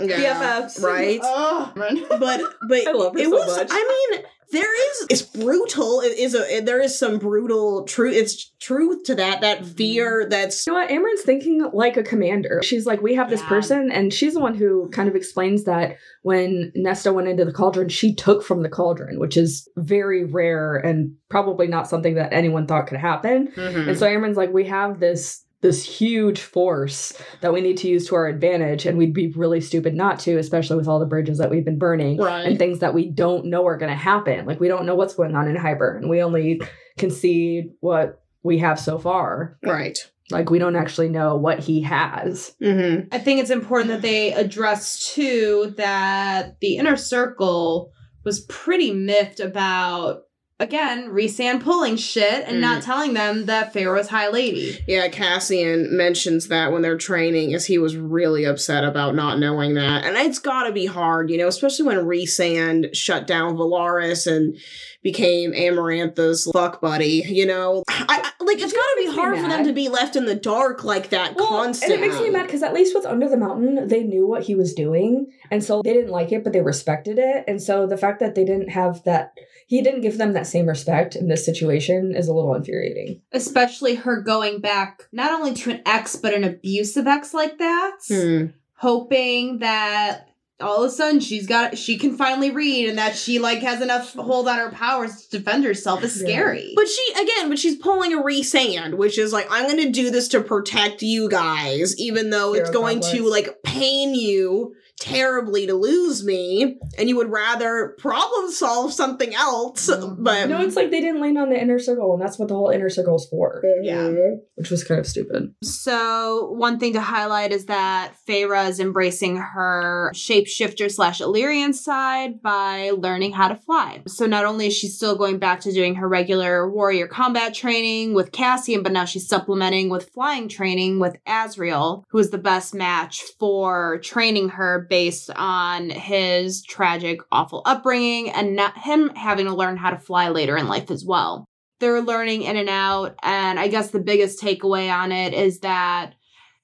Yeah, BFFs. Right. Oh. But but I love her it so was much. I mean there is it's brutal it is a there is some brutal truth it's truth to that that fear that's You know what? Amren's thinking like a commander. She's like, we have this Yeah. person, and she's the one who kind of explains that when Nesta went into the cauldron, she took from the cauldron, which is very rare and probably not something that anyone thought could happen. Mm-hmm. And so Amren's like, we have this this huge force that we need to use to our advantage, and we'd be really stupid not to, especially with all the bridges that we've been burning Right. and things that we don't know are going to happen. Like we don't know what's going on in Hybern, and we only can see what we have so far. right Like we don't actually know what he has. mm-hmm. I think it's important that they address too that the inner circle was pretty miffed about again Rhysand pulling shit and not mm. telling them that Feyre's High Lady. Yeah, Cassian mentions that when they're training, as he was really upset about not knowing that, and it's got to be hard, you know, especially when Rhysand shut down Velaris and became Amarantha's fuck buddy. You know, I, I, like it's got to be hard for them to be left in the dark like that constantly. and it makes me mad because at least with Under the Mountain, they knew what he was doing, and so they didn't like it, but they respected it. And so the fact that they didn't have that, he didn't give them that same respect in this situation is a little infuriating. Especially her going back not only to an ex but an abusive ex like that. Hmm. Hoping that all of a sudden she's got she can finally read and that she like has enough hold on her powers to defend herself is Yeah. scary. But she again, but she's pulling a Rhysand, which is like, I'm gonna do this to protect you guys, even though it's Hero going to like pain you terribly to lose me, and you would rather problem solve something else. Mm-hmm. But No, it's like they didn't lean on the inner circle, and that's what the whole inner circle is for, Yeah. which was kind of stupid. So one thing to highlight is that Feyre is embracing her shapeshifter slash Illyrian side by learning how to fly. So not only is she still going back to doing her regular warrior combat training with Cassian, but now she's supplementing with flying training with Azriel, who is the best match for training her based on his tragic, awful upbringing and not him having to learn how to fly later in life as well they're learning in and out. And I guess the biggest takeaway on it is that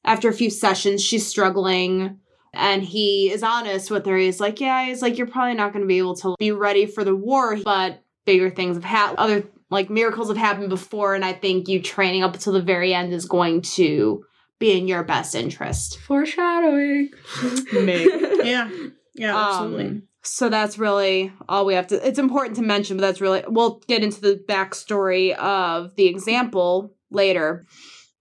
after a few sessions, she's struggling. And he is honest with her. He's like, Yeah, he's like, You're probably not going to be able to be ready for the war, but bigger things have happened. Other like miracles have happened before. And I think you training up until the very end is going to be in your best interest. Foreshadowing. Maybe. Yeah, yeah, absolutely. Um, so that's really all we have to. It's important to mention, but that's really. We'll get into the backstory of the example later.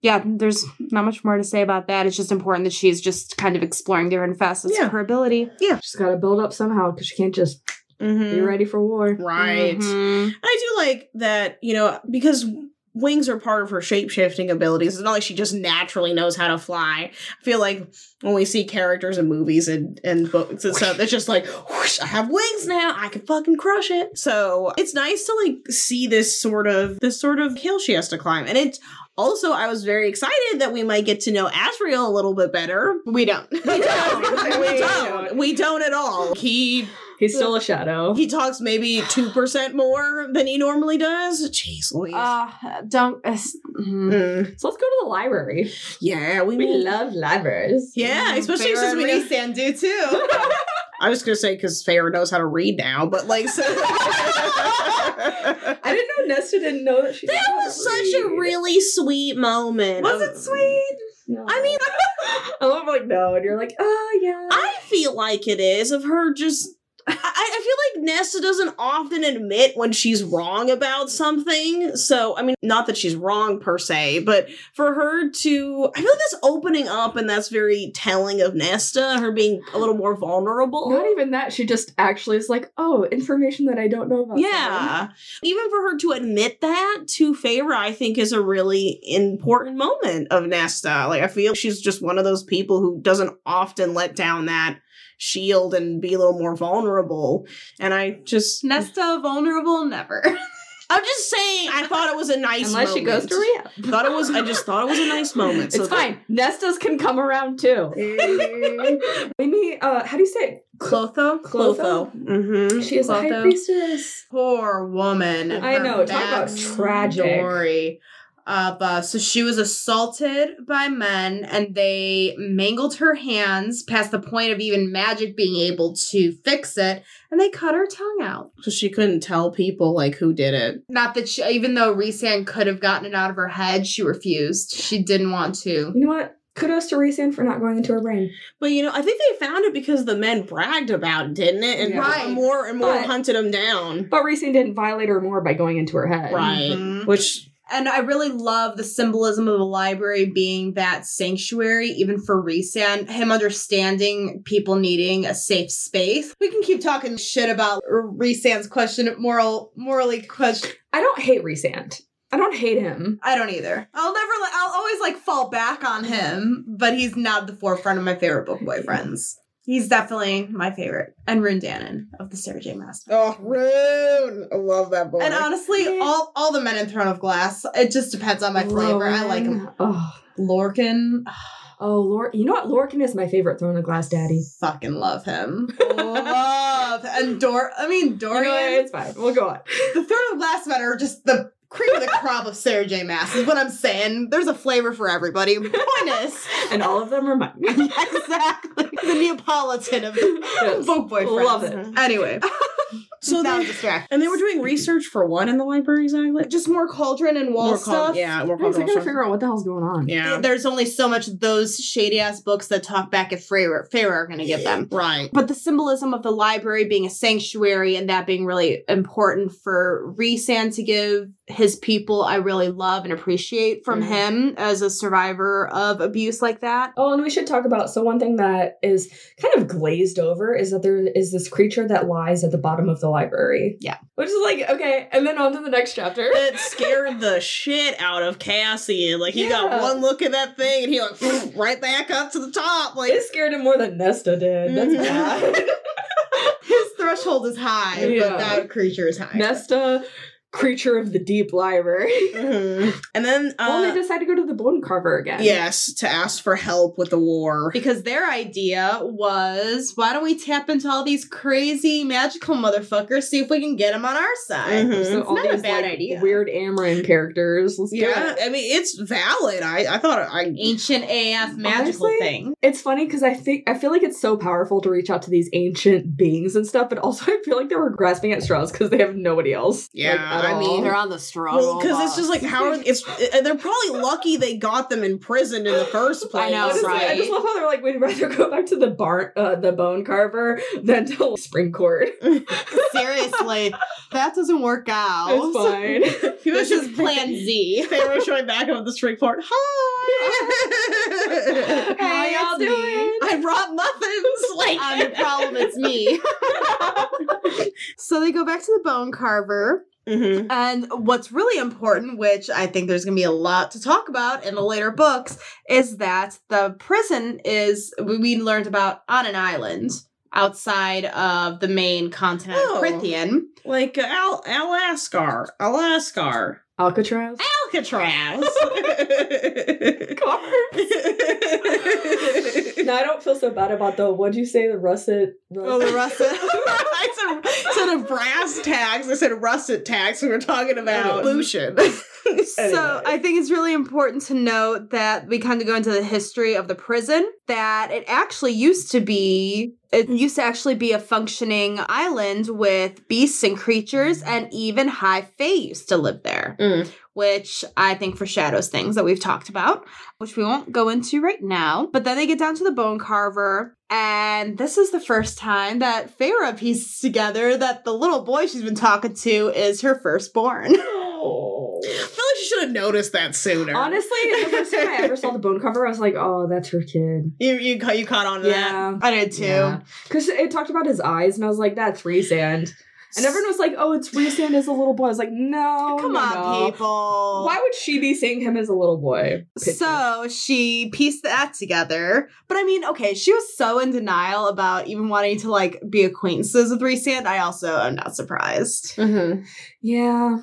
Yeah, there's not much more to say about that. It's just important that she's just kind of exploring different facets Yeah. of her ability. Yeah. She's got to build up somehow because she can't just be Mhm. ready for war. Right. Mhm. I do like that, you know, because wings are part of her shape shifting abilities. It's not like she just naturally knows how to fly. I feel like when we see characters in movies and, and books and stuff, it's just like, whoosh, I have wings now. I can fucking crush it. So it's nice to like see this sort of this sort of hill she has to climb. And it's also I was very excited that we might get to know Azriel a little bit better. We don't. We don't. we don't. We don't at all. He He's still a shadow. he talks maybe two percent more than he normally does. Jeez, Louise. Uh, don't. Uh, mm. Mm. so let's go to the library. Yeah, we, We need. love libraries. Yeah, especially since we know. Rhysand do too. I was gonna say because Feyre knows how to read now, but like, so- I didn't know Nesta didn't know that she. that was such a really sweet moment. Was of- it sweet? No. I mean, I'm like no, and you're like, oh yeah. I feel like it is of her just. I, I feel like Nesta doesn't often admit when she's wrong about something. So, I mean, not that she's wrong per se, but for her to, I feel like that's opening up and that's very telling of Nesta, her being a little more vulnerable. Not even that. She just actually is like, oh, information that I don't know about. Yeah. Even for her to admit that to Feyre, I think is a really important moment of Nesta. Like, I feel she's just one of those people who doesn't often let down that shield and be a little more vulnerable. And I just, Nesta vulnerable never. I'm just saying, I thought it was a nice Unless she goes moment. to rehab. Thought it was, I just thought it was a nice moment. It's So fine. Nestas can come around too. we meet. Uh, how do you say it? Clotho. Clotho. Mm-hmm. She is a high Clotho. priestess. Poor woman. I know, talk about tragic. Story. Of, uh, so she was assaulted by men and they mangled her hands past the point of even magic being able to fix it and they cut her tongue out. So she couldn't tell people, like, who did it. Not that she, even though Rhysand could have gotten it out of her head, she refused. She didn't want to. You know what? Kudos to Rhysand for not going into her brain. But you know, I think they found it because the men bragged about it, didn't it? And Yeah. Right. more and more But- hunted them down. But Rhysand didn't violate her more by going into her head. Right. Mhm. Which And I really love the symbolism of the library being that sanctuary, even for Rhysand, him understanding people needing a safe space. We can keep talking shit about Rhysand's question, moral, morally question. I don't hate Rhysand. I don't hate him. I don't either. I'll never, I'll always like fall back on him, but he's not the forefront of my favorite book boyfriends. He's definitely my favorite. And Rune Dannon of the Sarah J. Master. oh, Rune, I love that boy. And honestly, all all the men in Throne of Glass, it just depends on my flavor. I like him. Oh, Lorcan, oh, oh Lord. You know what? Lorcan is my favorite Throne of Glass daddy. fucking love him. love and Dor. I mean You know? Dorian. it's fine. We'll go on. the Throne of Glass men are just the cream of the crop of Sarah J. Maas. Is what I'm saying. There's a flavor for everybody. Point is, And all of them remind me. exactly the Neapolitan of Yes. book boyfriends. Love it. Anyway, so that they, was distracting. and they were doing research for one in the library exactly? Just more cauldron and wall More stuff. com- yeah, more I gotta figure out what the hell's going on. Yeah, There's only so much of those shady ass books that talk back at Feyre, Feyre are going to give them. right. But the symbolism of the library being a sanctuary and that being really important for Rhysand to give his people, I really love and appreciate from Mhm. him as a survivor of abuse like that. Oh, and we should talk about so one thing that is kind of glazed over is that there is this creature that lies at the bottom of the library. Yeah. Which is like, okay, and then on to the next chapter. It scared the shit out of Cassian. Like he got one look at that thing and he like right back up to the top. Like It scared him more than Nesta did. That's Mhm. bad. His threshold is high, Yeah. but that creature is high. Nesta, creature of the deep library. Mhm. and then uh, well, they decide to go to the bone carver again. yes, to ask for help with the war. because their idea was why don't we tap into all these crazy magical motherfuckers, see if we can get them on our side. Mhm. So all not a bad like, idea. weird Amaran characters. Let's Yeah, it. I mean it's valid. I I thought I Ancient AF magical Honestly, thing. It's funny because I think I feel like it's so powerful to reach out to these ancient beings and stuff, but also I feel like they were grasping at straws because they have nobody else. Yeah, like, at I mean, They're on the struggle. well because it's just like how are it's uh, they're probably lucky they got them in prison in the first place. I know, Honestly, I just right? love how they're like, we'd rather go back to the bar, uh, the bone carver than to spring court. Seriously, that doesn't work out. It's fine. He was This is just Plan Z. Feyre showing back up the spring court. Hi. How Hey, y'all doing? I brought muffins. Like I'm the problem, it's me. so they go back to the bone carver. Mm-hmm. And what's really important, which I think there's going to be a lot to talk about in the later books, is that the prison is, we learned about on an island outside of the main continent Oh. of Prythian. Like Al Alaskar. Alaskar. Alcatraz. Alcatraz. Copper. No, I don't feel so bad about the. What'd you say? The russet. Oh, the russet. I said, brass tags, I said russet tags. We were talking about Anyway. So I think it's really important to note that we kind of go into the history of the prison, that it actually used to be it used to actually be a functioning island with beasts and creatures and even high fae used to live there. Mm. Which I think foreshadows things that we've talked about, which we won't go into right now. But then they get down to the bone carver, and this is the first time that Feyre pieces together that the little boy she's been talking to is her firstborn. I feel like she should have noticed that sooner. Honestly, the first time I ever saw the bone carver, I was like, "Oh, that's her kid." you you you caught on to that. I did too. because it talked about his eyes, and I was like, "That's Rhysand." And everyone was like, "Oh, it's Rhysand as a little boy." I was like, "No, Come no, on, no. people. Why would she be seeing him as a little boy?" So she pieced that together. But I mean, okay, she was so in denial about even wanting to like be acquaintances with Rhysand. I also am not surprised. Mm-hmm. yeah,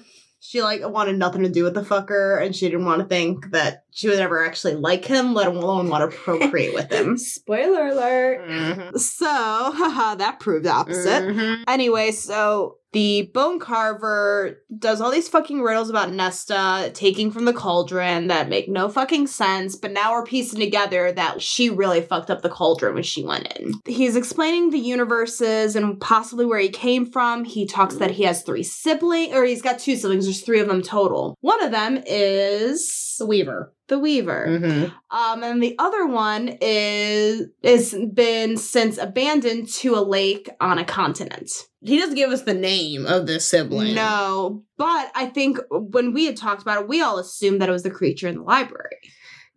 She like wanted nothing to do with the fucker, and she didn't want to think that she would ever actually like him, let alone want to procreate with him. spoiler alert. Mm-hmm. So, haha, that proved the opposite. Mhm. Anyway, so the bone carver does all these fucking riddles about Nesta taking from the cauldron that make no fucking sense, but now we're piecing together that she really fucked up the cauldron when she went in. He's explaining the universes and possibly where he came from. He talks that he has three siblings, or he's got two siblings, there's three of them total. One of them is The Weaver. the Weaver. Mm-hmm. Um, and the other one is is been since abandoned to a lake on a continent. He doesn't give us the name of this sibling. No, but I think when we had talked about it, we all assumed that it was the creature in the library.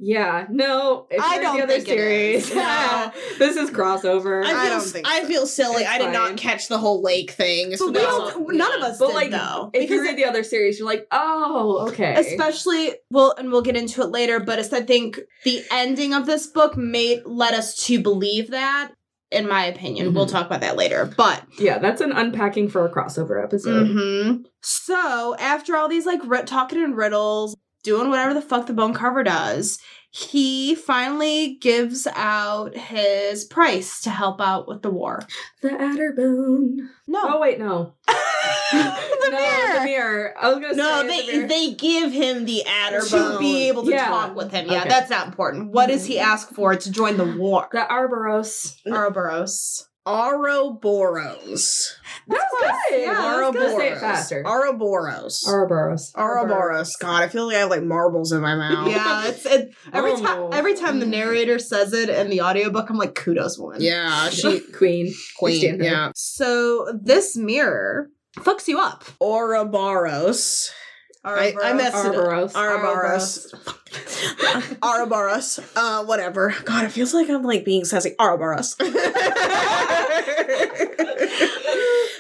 Yeah, no, it's I like don't the other think it is. series. No. this is crossover. I, feel, I don't think I so. feel silly. It's I did not catch the whole lake thing. But we all, none of us But did like, though. if you read the other series, you're like, "Oh, okay." especially well and we'll get into it later but it's, i think the ending of this book made led us to believe that in my opinion we'll Mhm. talk about that later but yeah, that's an unpacking for a crossover episode. hmm So after all these like ri- talking and riddles, doing whatever the fuck the bone carver does, he finally gives out his price to help out with the war. The adder bone. No, Oh wait, no. the no, mirror. the mirror. I was gonna No, say the they mirror. they give him the adder to be able to Yeah. talk with him. Yeah, Okay. that's not important. What does he mm-hmm. ask for to join the war? the Arboros. Ouroboros. Ouroboros. That's good. Yeah, I was gonna say it Ouroboros. Ouroboros. Ouroboros. Ouroboros. God, I feel like I have like marbles in my mouth. Yeah, it's it, every time Oh. every time the narrator says it in the audiobook, I'm like kudos one. Yeah, she Queen. queen. Yeah. So this mirror fucks you up. Ouroboros. I, I messed it up. Ouroboros. Ouroboros. Ouroboros. Uh, whatever. God, it feels like I'm like being sassy. Ouroboros.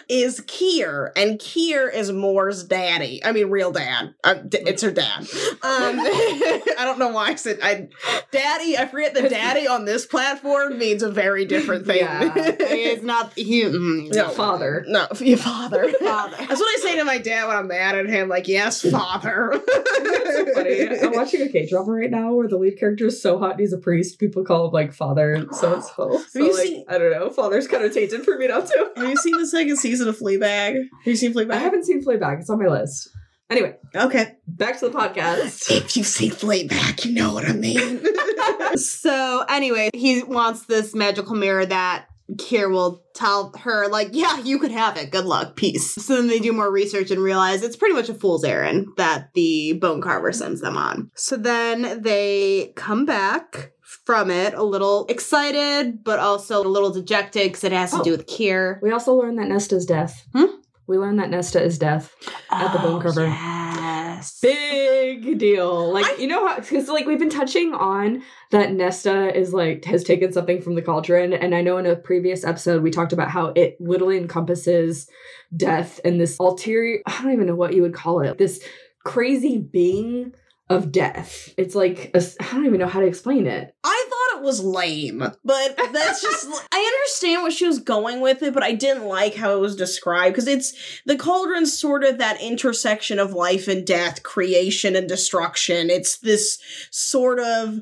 is Keir, and Keir is Mor's daddy. I mean, real dad. Uh, d- it's her dad. Um, I don't know why I said I, daddy. I forget that daddy on this platform means a very different thing. Yeah. It's not he. mm, No. Father. No, your father. Father. That's what I say to my dad when I'm mad at him. Like, yes, father. so. I'm watching a K drama right now where the lead character is so hot and he's a priest. People call him like father so and so. So like seen- I don't know. Father's kind of tainted for me now too. Have you seen the second season of Fleabag? Have you seen Fleabag? I haven't seen Fleabag. It's on my list. Anyway, Okay. back to the podcast. If you see Fleabag, you know what I mean. So anyway, he wants this magical mirror that Keir will tell her, like, yeah, you could have it. Good luck. Peace. So then they do more research and realize it's pretty much a fool's errand that the bone carver sends them on. So then they come back from it a little excited, but also a little dejected because it has to Oh. do with Keir. We also learned that Nesta's death. Hmm? we learned that Nesta is death at the bone carver. Yes. Big deal. Like, I- you know how, because like we've been touching on that Nesta is like, has taken something from the cauldron. And I know in a previous episode we talked about how it literally encompasses death and this ulterior, I don't even know what you would call it, this crazy being of death. It's like, I I don't even know how to explain it. I thought it was lame, but that's just. I understand what she was going with it, but I didn't like how it was described because it's the cauldron's sort of that intersection of life and death, creation and destruction. It's this sort of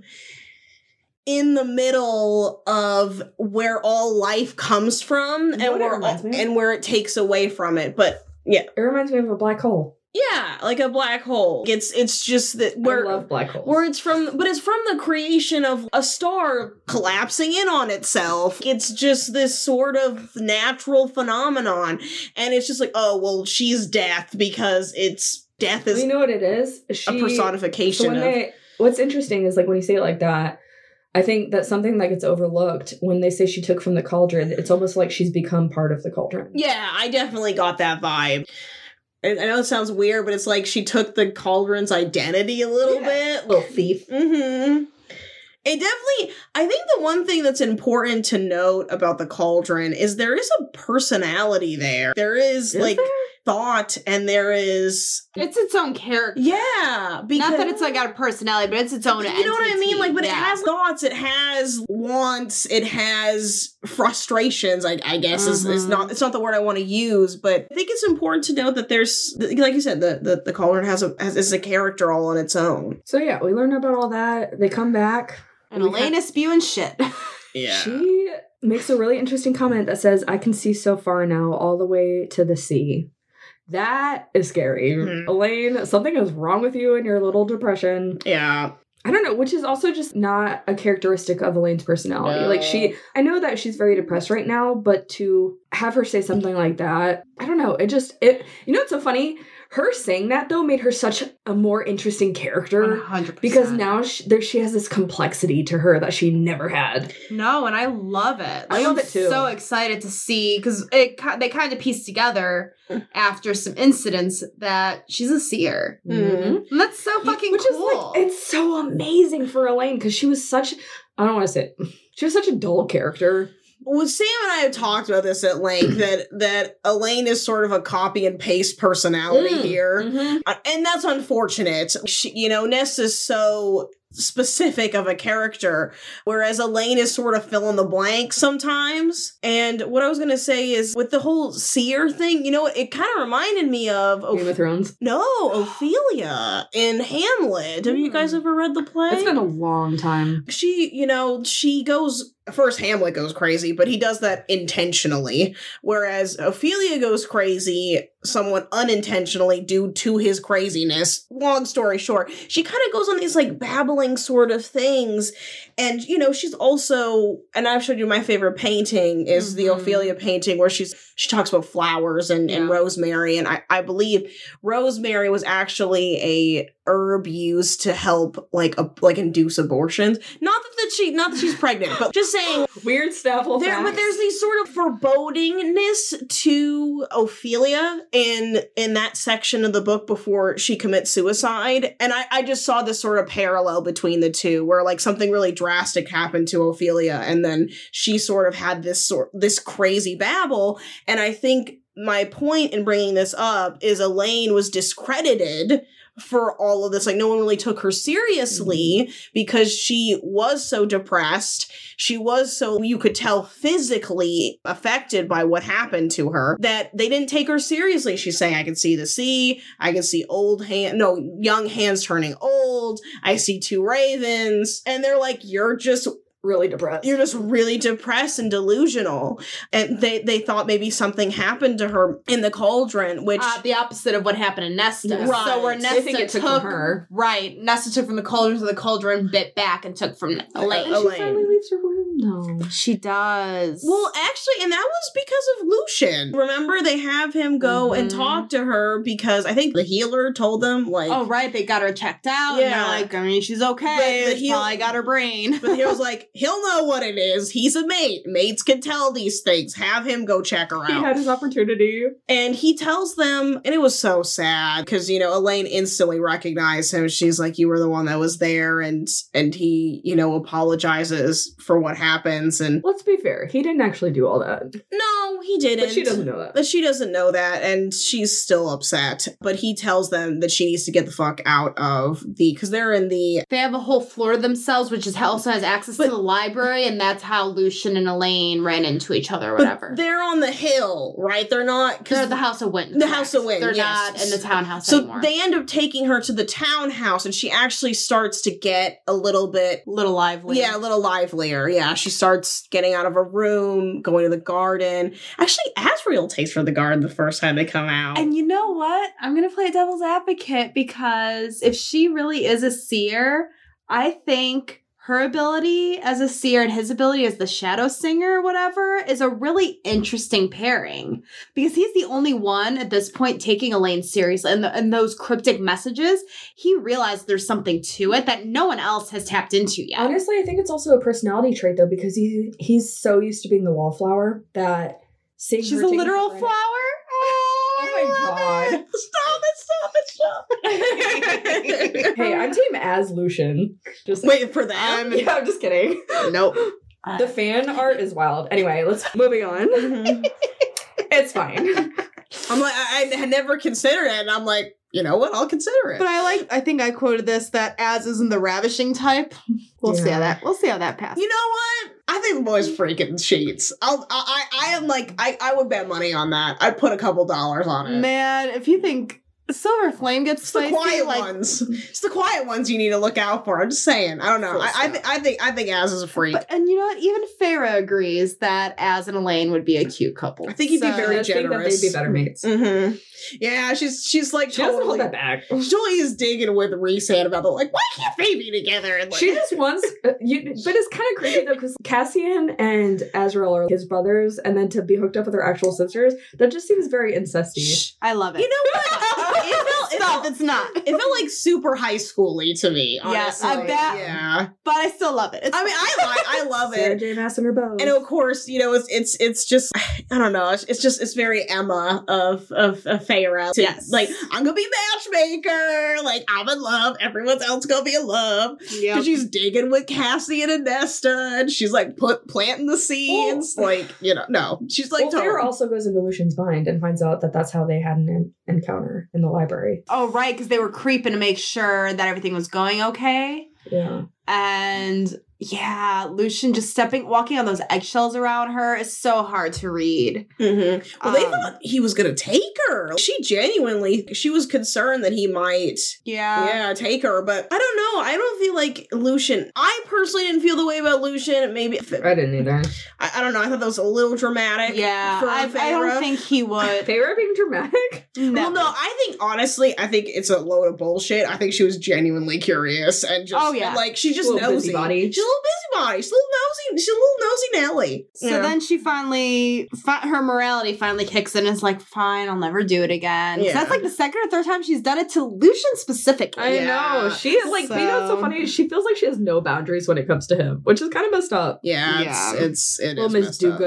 in the middle of where all life comes from You and where and where it takes away from it. But yeah, It reminds me of a black hole. Yeah, like a black hole. It's it's just that where I love black holes. where it's from but it's from the creation of a star collapsing in on itself it's just this sort of natural phenomenon and it's just like oh well she's death because it's death is you know what it is? She, a personification So of they, what's interesting is like when you say it like that, I think that's something that gets overlooked when they say she took from the cauldron. It's almost like she's become part of the cauldron. yeah i definitely got that vibe I know it sounds weird, but it's like she took the cauldron's identity a little Yeah. bit. Little thief. Mm-hmm. It definitely, I think the one thing that's important to note about the cauldron is there is a personality there. There is, Is like there? Thought and there is, It's its own character. yeah. Because, Not that it's like got a personality, but it's its own. you know what I mean? Like, but it has thoughts, it has wants, it has frustrations. I, I guess is, is Mhm. not it's not the word I want to use, but I think it's important to note that there's, like you said, the the, the cauldron has a has is a character all on its own. So yeah, we learn about all that. They come back. And We Elena spewing shit. Yeah she makes a really interesting comment that says, I can see so far now, all the way to the sea. That is scary. Mhm. Elain, something is wrong with you and your little depression. yeah. I don't know, which is also just not a characteristic of Elain's personality. No. Like she I know that she's very depressed right now, but to have her say something like that, I don't know, it just it you know what's so funny? Her saying that though made her such a more interesting character 100%. because now she, there she has this complexity to her that she never had. No, and I love it. I love I'm it too. So excited to see because it they kind of pieced together after some incidents that she's a seer, Mhm. and that's so fucking Which cool. is like it's so amazing for Elain because she was such I don't want to say it. She was such a dull character. Well, Sam and I have talked about this at length that that Elain is sort of a copy and paste personality Mm. here, Uh, and that's unfortunate. She, you know, Ness is so specific of a character, whereas Elain is sort of fill in the blank sometimes. And what I was gonna say is with the whole seer thing, you know, it kind of reminded me of Game of Thrones. no Ophelia in Hamlet. Have you guys Hmm. ever read the play? It's been a long time. she, you know, she goes first Hamlet goes crazy, but he does that intentionally. Whereas Ophelia goes crazy somewhat unintentionally due to his craziness. Long story short, she kind of goes on these like babbling sort of things. And, you know, she's also, and I've showed you my favorite painting is the Mhm. Ophelia painting where she's, she talks about flowers and, and rosemary. And I, I believe rosemary was actually a herb used to help like a, like induce abortions. Not that, that she not that she's pregnant, but just saying Weird stuff. there, but there's these sort of forebodingness to Ophelia in in that section of the book before she commits suicide, and I I just saw this sort of parallel between the two, where like something really drastic happened to Ophelia, and then she sort of had this sort this crazy babble, and I think my point in bringing this up is Elain was discredited for all of this. Like no one really took her seriously mm-hmm. because she was so depressed. She was so you could tell physically affected by what happened to her that they didn't take her seriously. She's saying i can see the sea. I can see old hand no young hands turning old. I see two ravens. And they're like you're just really depressed. you're just really depressed and delusional and they they thought maybe something happened to her in the cauldron which uh, the opposite of what happened to Nesta. Right. So where They Nesta think it took took, from her. right, Nesta took from the cauldron to the cauldron, bit back and took from Elain. and she finally leaves her wound. No. She does. Well, actually, and that was because of Lucien. Remember, they have him go and Mhm. talk to her because I think the healer told them, like, oh right, they got her checked out. Yeah. And like I mean she's okay. But the heal- probably got her brain. But he was like, he'll know what it is. He's a mate. Mates can tell these things. Have him go check her out. He had his opportunity. and he tells them, and it was so sad because you know Elain instantly recognized him. She's like, "You were the one that was there," and and he, you know, apologizes for what happens. And Let's be fair. He didn't actually do all that. no, he didn't. But she doesn't know that. But she doesn't know that, and she's still upset. But he tells them that she needs to get the fuck out of the because they're in the They have a whole floor themselves, which is also has access But- to the library, and that's how Lucien and Elain ran into each other or but whatever. they're on the hill, right? They're not They're because the House of Wind. The correct. House of Wind, They're yes. not in the townhouse So anymore. they end up taking her to the townhouse, and she actually starts to get a little bit, little lively. yeah, a little livelier. Yeah, she starts getting out of her room, going to the garden. Actually, Azriel takes her to the garden the first time they come out. And you know what? I'm going to play devil's advocate because if she really is a seer, I think her ability as a seer and his ability as the shadow singer or whatever is a really interesting pairing because he's the only one at this point taking Elain seriously and, the, and those cryptic messages he realized there's something to it that no one else has tapped into yet Honestly, I think it's also a personality trait though, because he he's so used to being the wallflower that she's a literal flower Oh my god. stop it! hey, I'm team as Lucian. Just Wait for them. yeah, I'm just kidding. Nope. The fan art is wild. Anyway, let's moving on. It's fine. I'm like, I, I never considered it, and I'm like, you know what? I'll consider it. But I like. I think I quoted this that as isn't the ravishing type. We'll see how that. We'll see how that passes. You know what? I think the boy's freaking sheets. I'll, I, I, I am like, I, I would bet money on that. I'd put a couple dollars on it. Man, if you think Silver Flame gets It's the quiet like, ones. It's the quiet ones you need to look out for. I'm just saying. I don't know. I, I, th- I think, I think Az is a freak. But and you know what? Even Farah agrees that Az and Elain would be a cute couple. I think he'd be I very just think that generous. they'd be better mates. mm-hmm. Yeah, she's she's like She doesn't hold totally. that back. Julie is digging with Rhysand about the like, why can't they be together? And like, She just wants, uh, you, but it's kind of creepy though because Cassian and Azriel are his brothers, and then to be hooked up with their actual sisters, that just seems very incesty. I love it. you know what? it felt, it Stop! felt, It's not. it felt like super high schooly to me. Yes, Honestly. I bet. Yeah. But I still love it. It's I mean, I like, I love Sarah it. J. Maas and her bow. And of course, you know, it's it's it's just I don't know. It's, it's just it's very Emma of of, of Feyre. to- Yes. like I'm gonna be matchmaker. Like I'm in love. Everyone else gonna be in love. yeah. Because she's digging with Cassian and Nesta, and she's like put planting the seeds. like you know, no, she's like well, totally. Feyre also goes into Lucien's mind and finds out that that's how they had an en- encounter in the library. Oh right, because they were creeping to make sure that everything was going okay. Yeah. And yeah, Lucien just stepping, walking on those eggshells around her is so hard to read. Mhm. Well, they Um, thought he was gonna take her. She genuinely, she was concerned that he might, Yeah. yeah, take her. But I don't know. I don't feel like Lucien. I personally didn't feel the way about Lucien. Maybe I didn't either. I, I don't know. I thought that was a little dramatic. Yeah, for I, I don't think he would. Feyre being dramatic? Well, no, I think honestly, I think it's a load of bullshit. I think she was genuinely curious and just Oh, yeah. like she just knows. nosy. busybody. She's a little busybody. She's a little nosy. She's a little nosy Nelly. So Yeah. then she finally, fi- her morality finally kicks in. and is like, fine, I'll never do it again. Yeah. That's like the second or third time she's done it to Lucien specifically. I Yeah. know. She is like, you know, what's so So- funny. She feels like she has no boundaries when it comes to him, which is kind of messed up. yeah, Yeah. it's it's it Little is Miss messed up.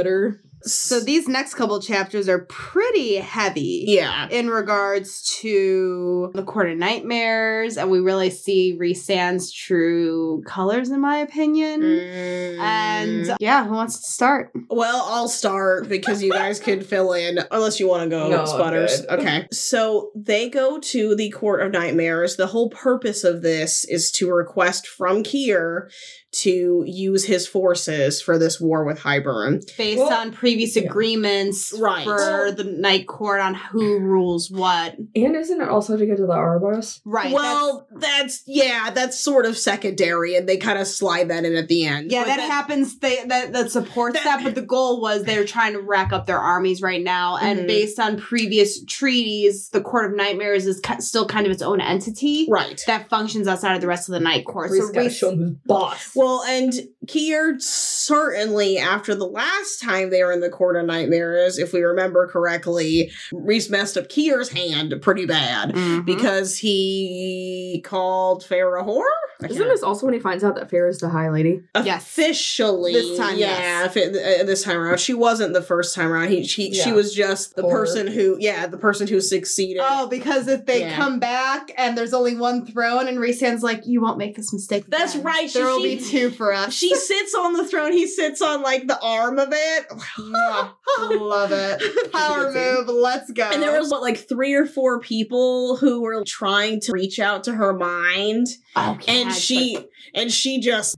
Do-Gooder. So these next couple chapters are pretty heavy. Yeah. In regards to the Court of Nightmares, and we really see Rhysand's true colors, in my opinion. Mm. And yeah, who wants to start? Well, I'll start because you guys can fill in unless you want to go, No, Sputters. Okay. So they go to the Court of Nightmares. The whole purpose of this is to request from Keir to use his forces for this war with Hybern. Based Well- on previous Yeah. agreements Right. for the night court on who rules what. And isn't it also to get to the Arbos? Right. well, that's yeah, that's sort of secondary, and they kind of slide that in at the end. Yeah, But that, happens. They that that supports That- that, but the goal was they were trying to rack up their armies right now, and Mhm. based on previous treaties, the Court of Nightmares is ki- still kind of its own entity Right. that functions outside of the rest of the Night Court. Rhys so gotta Rhys- show him boss. Well, and Keir certainly, after the last time they were in the Court of Nightmares, if we remember correctly, Rhys messed up Keir's hand pretty bad Mhm. because he called Farah whore. I Isn't can't- this also when he finds out that Farrah's the High Lady? Yes. officially This time, yeah yes. if it- uh, this time around she wasn't the first time around he she, she was just the Or- person who yeah the person who succeeded Oh, because if they Yeah. come back and there's only one throne, and Rhysand's like, "You won't make this mistake." That's again. right, she- There will be two for us. she sits on the throne he sits on like the arm of it Mwah. love it. Power move. Let's go. and there was what like three or four people who were trying to reach out to her mind oh, and God, she and she just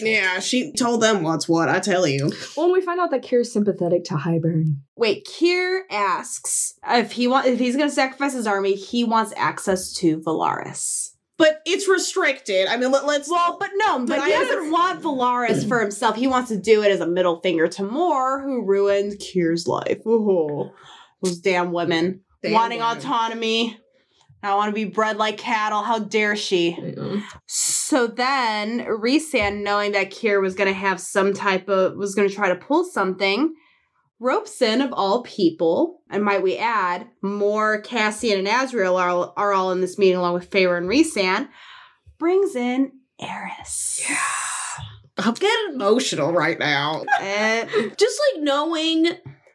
yeah she told them what's what i tell you Well, we find out that Keir's sympathetic to Hybern. Wait, Keir asks if he wants if he's going to sacrifice his army, he wants access to Velaris. but it's restricted i mean let, let's Well, but no, but But he doesn't want Velaris for himself. He wants to do it as a middle finger to Mor, who ruined Keir's life. Ooh, those damn women Damn wanting women. autonomy. I want to be bred like cattle. How dare she? So then, Rhysand, knowing that Keir was going to have some type of, was going to try to pull something, ropes in, of all people, and might we add, Mor Cassian and Azriel are, are all in this meeting along with Feyre and Rhysand, brings in Eris. Yeah. i'm getting emotional right now And just like knowing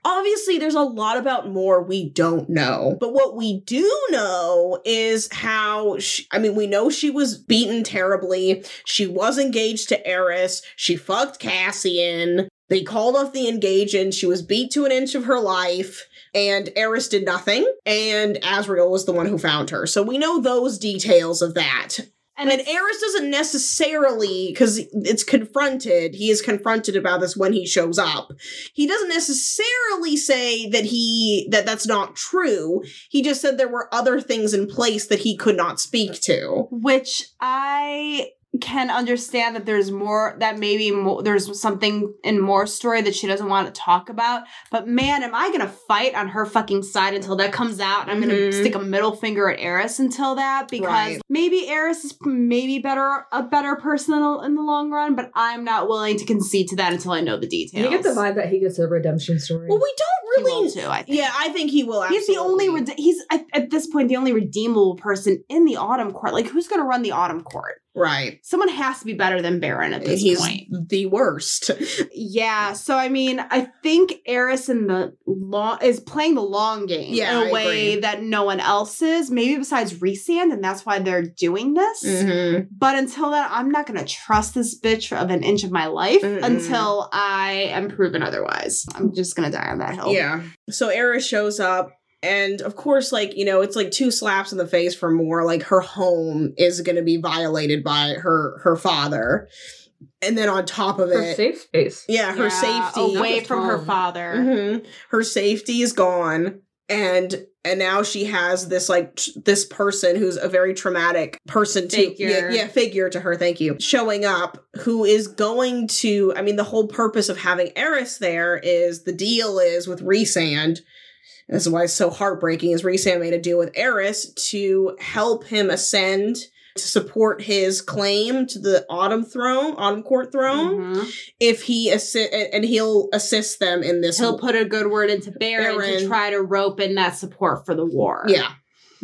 obviously there's a lot about Mor we don't know but what we do know is how she, i mean we know she was beaten terribly she was engaged to eris she fucked cassian they called off the engagement she was beat to an inch of her life and Eris did nothing, and Azriel was the one who found her. So we know those details of that. And, it's- Eris doesn't necessarily, because it's confronted, he is confronted about this when he shows up. He doesn't necessarily say that he, that that's not true. He just said there were other things in place that he could not speak to. which I can understand that there's more that maybe more, there's something in more story that she doesn't want to talk about but man am i gonna fight on her fucking side until that comes out and i'm gonna Mhm. stick a middle finger at eris until that because Right. maybe eris is maybe better a better person in the, in the long run but i'm not willing to concede to that until i know the details You get the vibe that he gets a redemption story. Well, we don't He will really. too, I think. yeah, I think he will. He's the only absolutely. rede- he's at, at this point the only redeemable person in the autumn court. Like who's going to run the autumn court? Right. Someone has to be better than Beron at this He's point. the worst. Yeah, so I mean, I think Eris in the long is playing the long game Yeah, in a I way agree. that no one else is. Maybe besides Rhysand, and that's why they're doing this. Mhm. But until then, I'm not going to trust this bitch of an inch of my life Mm-mm. until I am proven otherwise. I'm just going to die on that hill. Yeah. So Eris shows up. And of course, like, you know, it's like two slaps in the face for Mor. Like her home is gonna be violated by her her father. And then on top of it. Her it, safe space. yeah, her Yeah, safety away Not from her home. father. Mhm. Her safety is gone. And and now she has this like t- this person who's a very traumatic person to Figure. Yeah, yeah figure to her thank you showing up who is going to I mean the whole purpose of having Eris there is the deal is with Rhysand this is why it's so heartbreaking is Rhysand made a deal with Eris to help him ascend to support his claim to the autumn throne autumn court throne Mhm. if he assist and he'll assist them in this He'll put a good word into Beron, to try to rope in that support for the war. yeah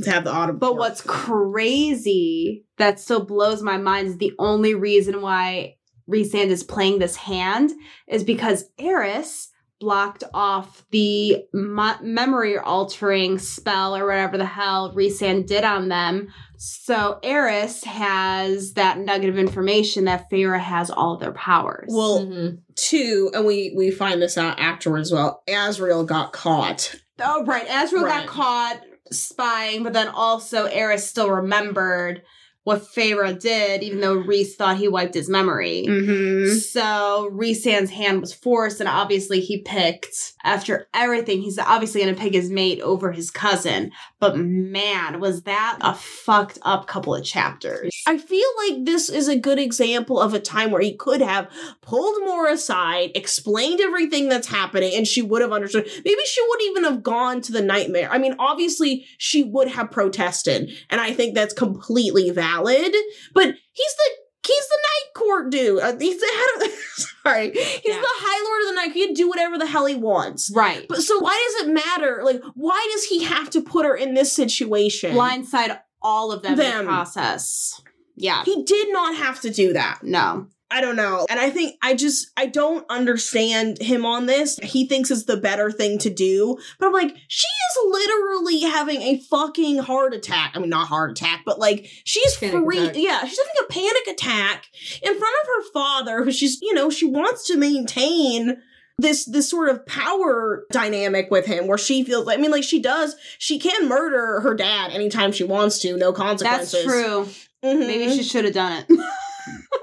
to have the autumn But court. what's crazy that still blows my mind is the only reason why Rhysand is playing this hand is because Eris blocked off the mo- memory altering spell or whatever the hell Rhysand did on them. So Eris has that nugget of information that Feyre has all of their powers. well Mhm. two and we we find this out afterwards well Azriel got caught Oh, right. Azriel Right. got caught spying, but then also Eris still remembered what Feyre did, even though Rhys thought he wiped his memory. Mm-hmm. So Rhysand's hand was forced, and obviously he picked after everything. He's obviously going to pick his mate over his cousin. But man, was that a fucked up couple of chapters? I feel like this is a good example of a time where he could have pulled Mor aside, explained everything that's happening, and she would have understood. Maybe she wouldn't even have gone to the nightmare. I mean, obviously, she would have protested, and I think that's completely valid. But he's the he's the night court dude. Uh, he's the head of sorry, he's Yeah. the high lord of the night. He can do whatever the hell he wants. Right. But so why does it matter? Like, why does he have to put her in this situation? Blindside all of them, in the process. Yeah. He did not have to do that. No. I don't know. And I think I just I don't understand him on this. He thinks it's the better thing to do. But I'm like, she is literally having a fucking heart attack. I mean not heart attack, but like she's Panic free. attack. Yeah, she's having a panic attack in front of her father, who she's, you know, she wants to maintain this this sort of power dynamic with him where she feels like I mean like she does she can murder her dad anytime she wants to no consequences. That's true. Mhm. Maybe she should have done it.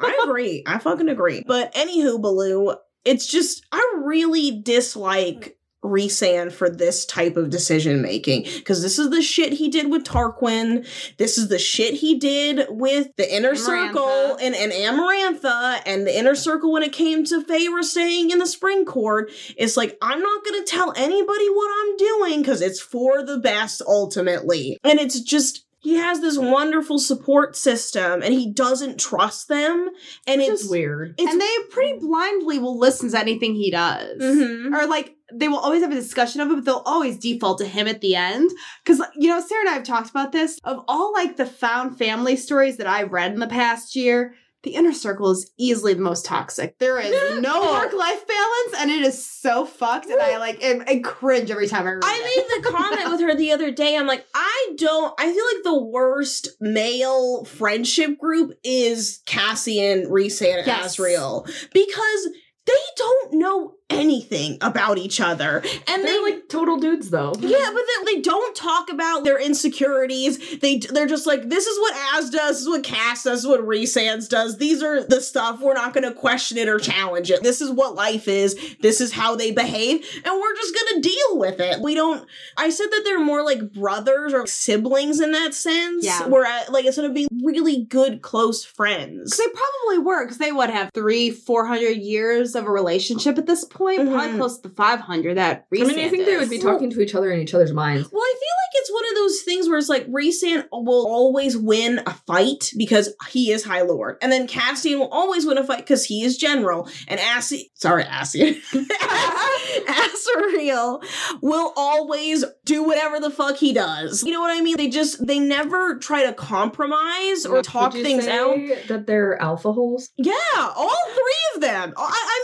I agree. I fucking agree. But anywho, Baloo, it's just I really dislike Rhysand for this type of decision making because this is the shit he did with Tarquin. This is the shit he did with the inner circle and, and Amarantha and the inner circle when it came to Feyre staying in the spring court. It's like, I'm not going to tell anybody what I'm doing because it's for the best ultimately. And it's just, he has this wonderful support system and he doesn't trust them. And Which it's is weird. It's, and they pretty blindly will listen to anything he does. Mhm. Or like they will always have a discussion of it, but they'll always default to him at the end. Cause you know, Sarah and I have talked about this. Of all like the found family stories that I've read in the past year, the inner circle is easily the most toxic. There is no work life balance, and it is so fucked. And I like and, and cringe every time I read I it. made the comment with her the other day. I'm like, I don't, I feel like the worst male friendship group is Cassian, Rhysand, and Yes. Azriel because they don't know anything about each other. And They're they like total dudes, though. Yeah, but they, they don't talk about their insecurities. They they're just like this is what Az does, this is what Cass does, this is what Rhysand's does. These are the stuff we're not going to question it or challenge it. This is what life is. This is how they behave, and we're just going to deal with it. We don't. I said that they're more like brothers or siblings in that sense. Yeah. where I, like instead of being really good close friends. they probably were, because they would have three, four hundred years of a relationship at this point, probably Mhm. close to five hundred. That I mean, I think they would be talking to each other in each other's minds. Well, I feel like it's one of those things where it's like Rhysand will always win a fight because he is High Lord, and then Cassian will always win a fight because he is General, and Assi, sorry, Assi, Azriel will always do whatever the fuck he does. You know what I mean? They just they never try to compromise or talk things say out. That they're alpha holes. Yeah, all three of them. I,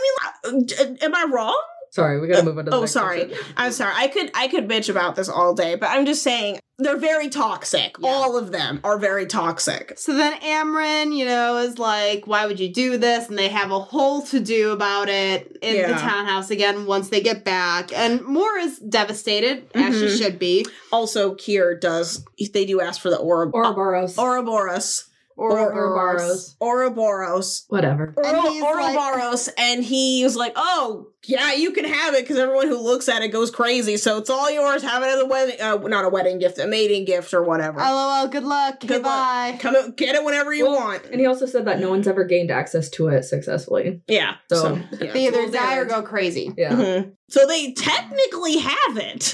I mean, uh, am I wrong? Sorry, we gotta move on to the Oh, next sorry. section. I'm sorry. I could I could bitch about this all day, but I'm just saying they're very toxic. Yeah. All of them are very toxic. So then Amren, you know, is like, why would you do this? And they have a whole to do about it in the townhouse again once they get back. And Mor is devastated, as she Mhm. should be. Also, Keir does they do ask for the Ora Ouroboros. Ouroboros. Ouroboros. Ouroboros. Whatever. And Oro- he's like- Ouroboros, and he's like, "Oh, yeah, you can have it because everyone who looks at it goes crazy. So it's all yours. Have it as a wedding, uh, not a wedding gift, a mating gift or whatever. LOL, good luck. Good Goodbye. Come get it whenever you Well, want. And he also said that no one's ever gained access to it successfully. Yeah. So- So, yeah. They either die or go crazy. Yeah. Mhm. So they technically have it,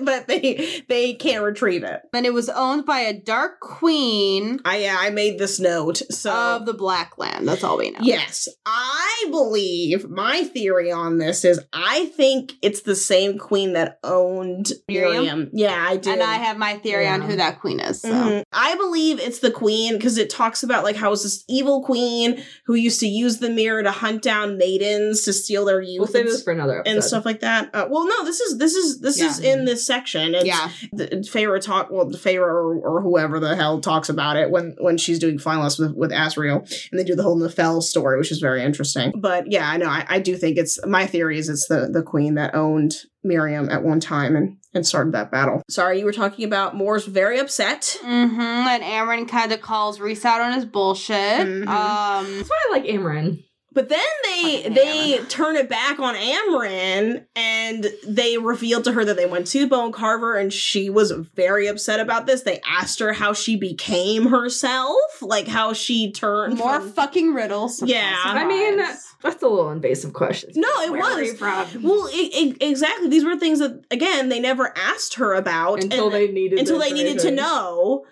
but they they can't retrieve it. And it was owned by a dark queen I yeah, I made this note. So of the Black Land. That's all we know. yes, I believe my theory on this is I think it's the same queen that owned Miryam? Miryam. Yeah, I do. And I have my theory on who that queen is. So. Mhm. I believe it's the queen because it talks about like how it's this evil queen who used to use the mirror to hunt down maidens to steal their youth We'll save and, this for another episode. and stuff like that. Uh, well, no, this is this is this is in this section. It's, Yeah. the Feyre talk well the Feyre or, or whoever the hell talks about it when when she's doing flying lessons with, with Azriel and they do the whole Nephelle story which is very interesting but yeah I know I, I do think it's my theory is it's the the queen that owned Miryam at one time and and started that battle. Sorry, you were talking about Mor's very upset. Mm-hmm. And Amren kind of calls Rhys out on his bullshit. Mhm. Um, That's why I like Amren. But then they Fucking they turn it back on Amren and they revealed to her that they went to Bone Carver and she was very upset about this. They asked her how she became herself, like how she turned more from- fucking riddles. Yeah. I mean, that's a little invasive question. No, it Where are was. you from? Well, i i exactly. These were things that again they never asked her about until and- they needed until they needed to know.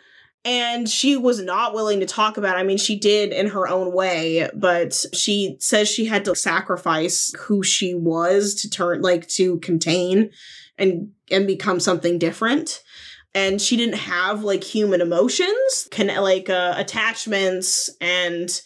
And she was not willing to talk about it. I mean, she did in her own way, but she says she had to sacrifice who she was to turn, like, to contain and and become something different. And she didn't have like human emotions, can like uh, attachments and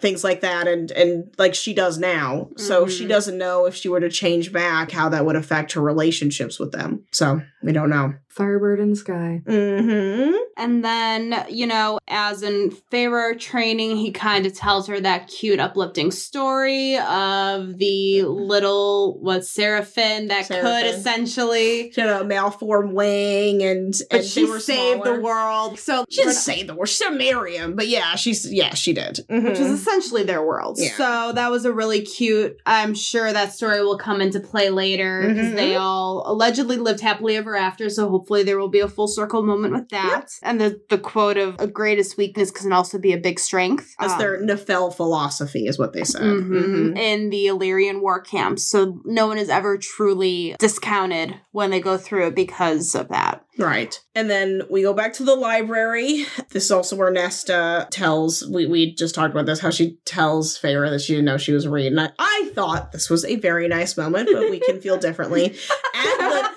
things like that and and like she does now so she Mhm. doesn't know if she were to change back how that would affect her relationships with them so we don't know Firebird in the sky. mm-hmm And then, you know, as in Pharaoh training, he kind of tells her that cute, uplifting story of the little, what, Seraphim that could essentially. she had a malformed wing and But and she they were saved smaller. the world. So, she didn't save the world she said Miryam but yeah she's yeah she did which Mhm. is essentially their world. Yeah. So that was a really cute. I'm sure that story will come into play later because Mhm. they all allegedly lived happily ever after. So hopefully there will be a full circle moment with that. And the the quote of a greatest weakness can also be a big strength. that's Um, their Nephelle philosophy is what they said mhm, Mhm. in the Illyrian war camps. So no one is ever truly discounted when they go through it because of that. Right. And then we go back to the library. This is also where Nesta tells, we, we just talked about this, how she tells Feyre that she didn't know she was reading. I, I thought this was a very nice moment, but we can feel differently. At the,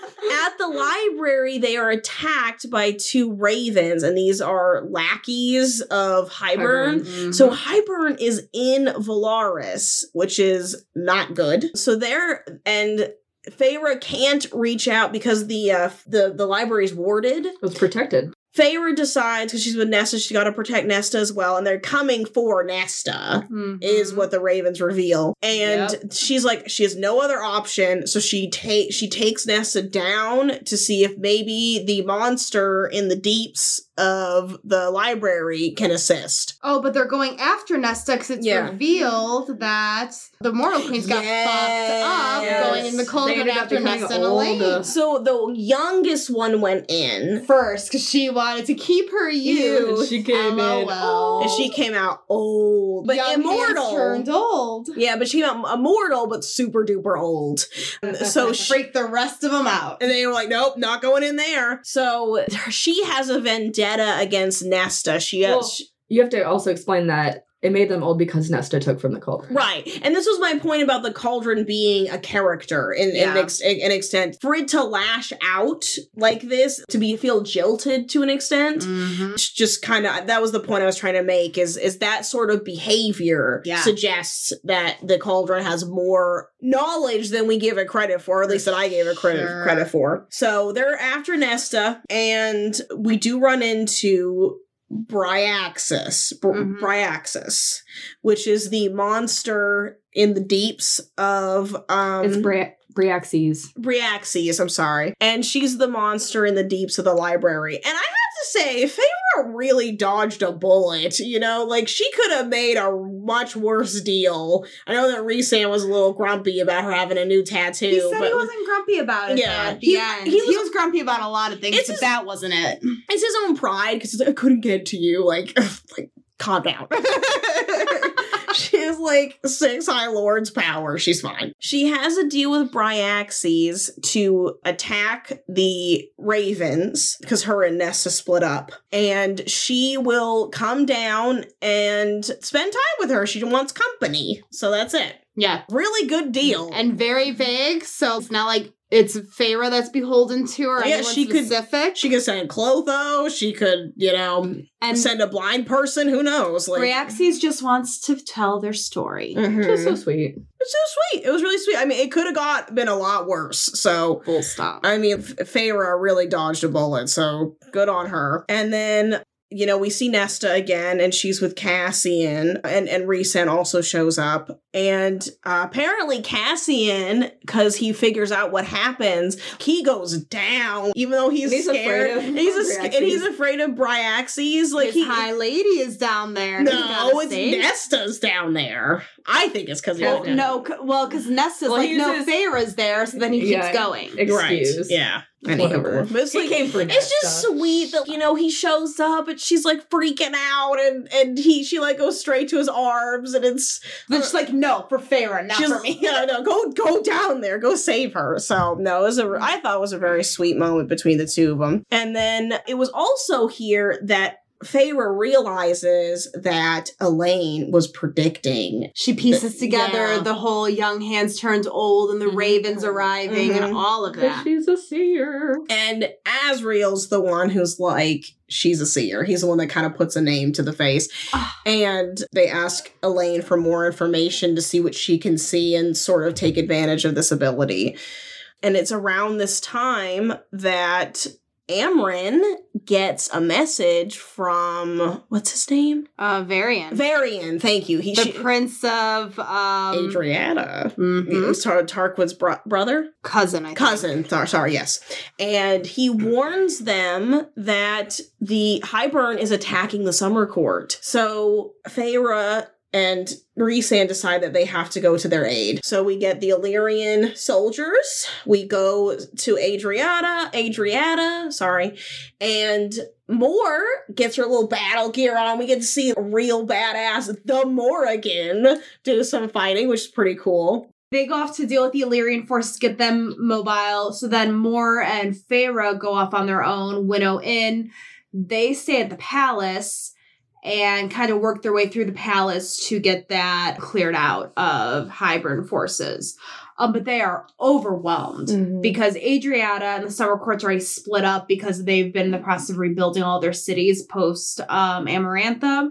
the library, they are attacked by two ravens, and these are lackeys of Hybern. Mm-hmm. So Hybern is in Velaris, which is not good. So there and Feyre can't reach out because the uh, the the library's warded. It's protected. Feyre decides because she's with Nesta, she's got to protect Nesta as well, and they're coming for Nesta. Is Mhm. what the Ravens reveal, and Yep. she's like, she has no other option, so she take she takes Nesta down to see if maybe the monster in the deeps of the library can assist. Oh, but they're going after Nesta because it's Yeah. revealed that the Mortal Queens got fucked up Yes. going in the They cauldron ended up after becoming Nesta and all Elain. So the youngest one went in, First, because she wanted to keep her youth. And she came in. LOL. and she came out old, but Young immortal. turned old. Yeah, but she came out immortal, but super duper old. So she, Freak the rest of them out. and they were like, nope, not going in there. So she has a vendetta against Nesta. She Well, has. You have to also explain that it made them old because Nesta took from the cauldron. Right. And this was my point about the cauldron being a character in, in, Yeah. an, ex- an extent. For it to lash out like this, to be feel jilted to an extent, Mm-hmm. just kind of that was the point I was trying to make is is that sort of behavior Yeah. suggests that the cauldron has more knowledge than we give it credit for, or at least that I gave it credit Sure. credit for. So they're after Nesta, and we do run into Bryaxis, Br- Mhm. Bryaxis, which is the monster in the deeps of um It's Bri- Bryaxis. Bryaxis, I'm sorry. And she's the monster in the deeps of the library. And I say, Feyre really dodged a bullet, you know? Like, she could have made a much worse deal. I know that Rhysand was a little grumpy about her having a new tattoo, He said but he wasn't grumpy about it. Yeah, at the he- end. he He was- was, grumpy about a lot of things, It's but his- that wasn't it. it's his own pride because like, I couldn't get to you. Like, like, calm down. she has like six High Lord's power. She's fine. She has a deal with Bryaxis to attack the Ravens because her and Nesta split up. And she will come down and spend time with her. She wants company. So that's it. Yeah. Really good deal. And very vague, so it's not like it's Feyre that's beholden to her. Yeah, anyone she could- specific. she could send Clotho. She could, you know, and send a blind person. Who knows? Like, Reaxes just wants to tell their story. Mhm. Just so sweet. It's so sweet. It was really sweet. I mean, it could have got been a lot worse. So, Full stop. I mean, F- Feyre really dodged a bullet. So good on her. And then you know, we see Nesta again, and she's with Cassian, and and Rhysand also shows up, and uh, apparently Cassian, because he figures out what happens, he goes down, even though he's, He's scared. afraid of he's a, and he's afraid of Bryaxis. Like His he, high lady is down there. He's no, it's save- Nesta's down there. I think it's because Well, no, c- well, because Nesta's Well, like, no, uses- Farah's there, so then he keeps Yeah. going. Excuse. Yeah. Whatever. But it's like, came for it's just sweet that you know he shows up and she's like freaking out and and he she like goes straight to his arms and it's But she's like, no, for Farah, not she's for me. no, no go go down there go save her so no it was a I thought it was a very sweet moment between the two of them and then it was also here that Feyre realizes that Elain was predicting She pieces The- together yeah. the whole young hands turns old and the Mhm. ravens arriving Mhm. and all of that. she's a seer. And Azriel's the one who's like, she's a seer. He's the one that kind of puts a name to the face. Ah. and they ask Elain for more information to see what she can see and sort of take advantage of this ability. And it's around this time that Amryn gets a message from what's his name? Uh, Varian. Varian. Thank you. He the she, prince of um, Adriana. mhm, was Tar- Tarquin's bro- brother. cousin, I think. cousin sorry, sorry yes and he warns them that the Hybern is attacking the summer court so Feyre and Rhysand decide that they have to go to their aid. So we get the Illyrian soldiers. We go to Adriana, Adriata, sorry, and Mor gets her little battle gear on. We get to see real badass, the Morrigan, do some fighting, which is pretty cool. They go off to deal with the Illyrian forces, get them mobile. So then Mor and Feyre go off on their own, winnow in. They stay at the palace and kind of work their way through the palace to get that cleared out of Hybern forces. Um, but they are overwhelmed Mm-hmm. because Adriata and the Summer Court's already split up because they've been in the process of rebuilding all their cities post um, Amarantha.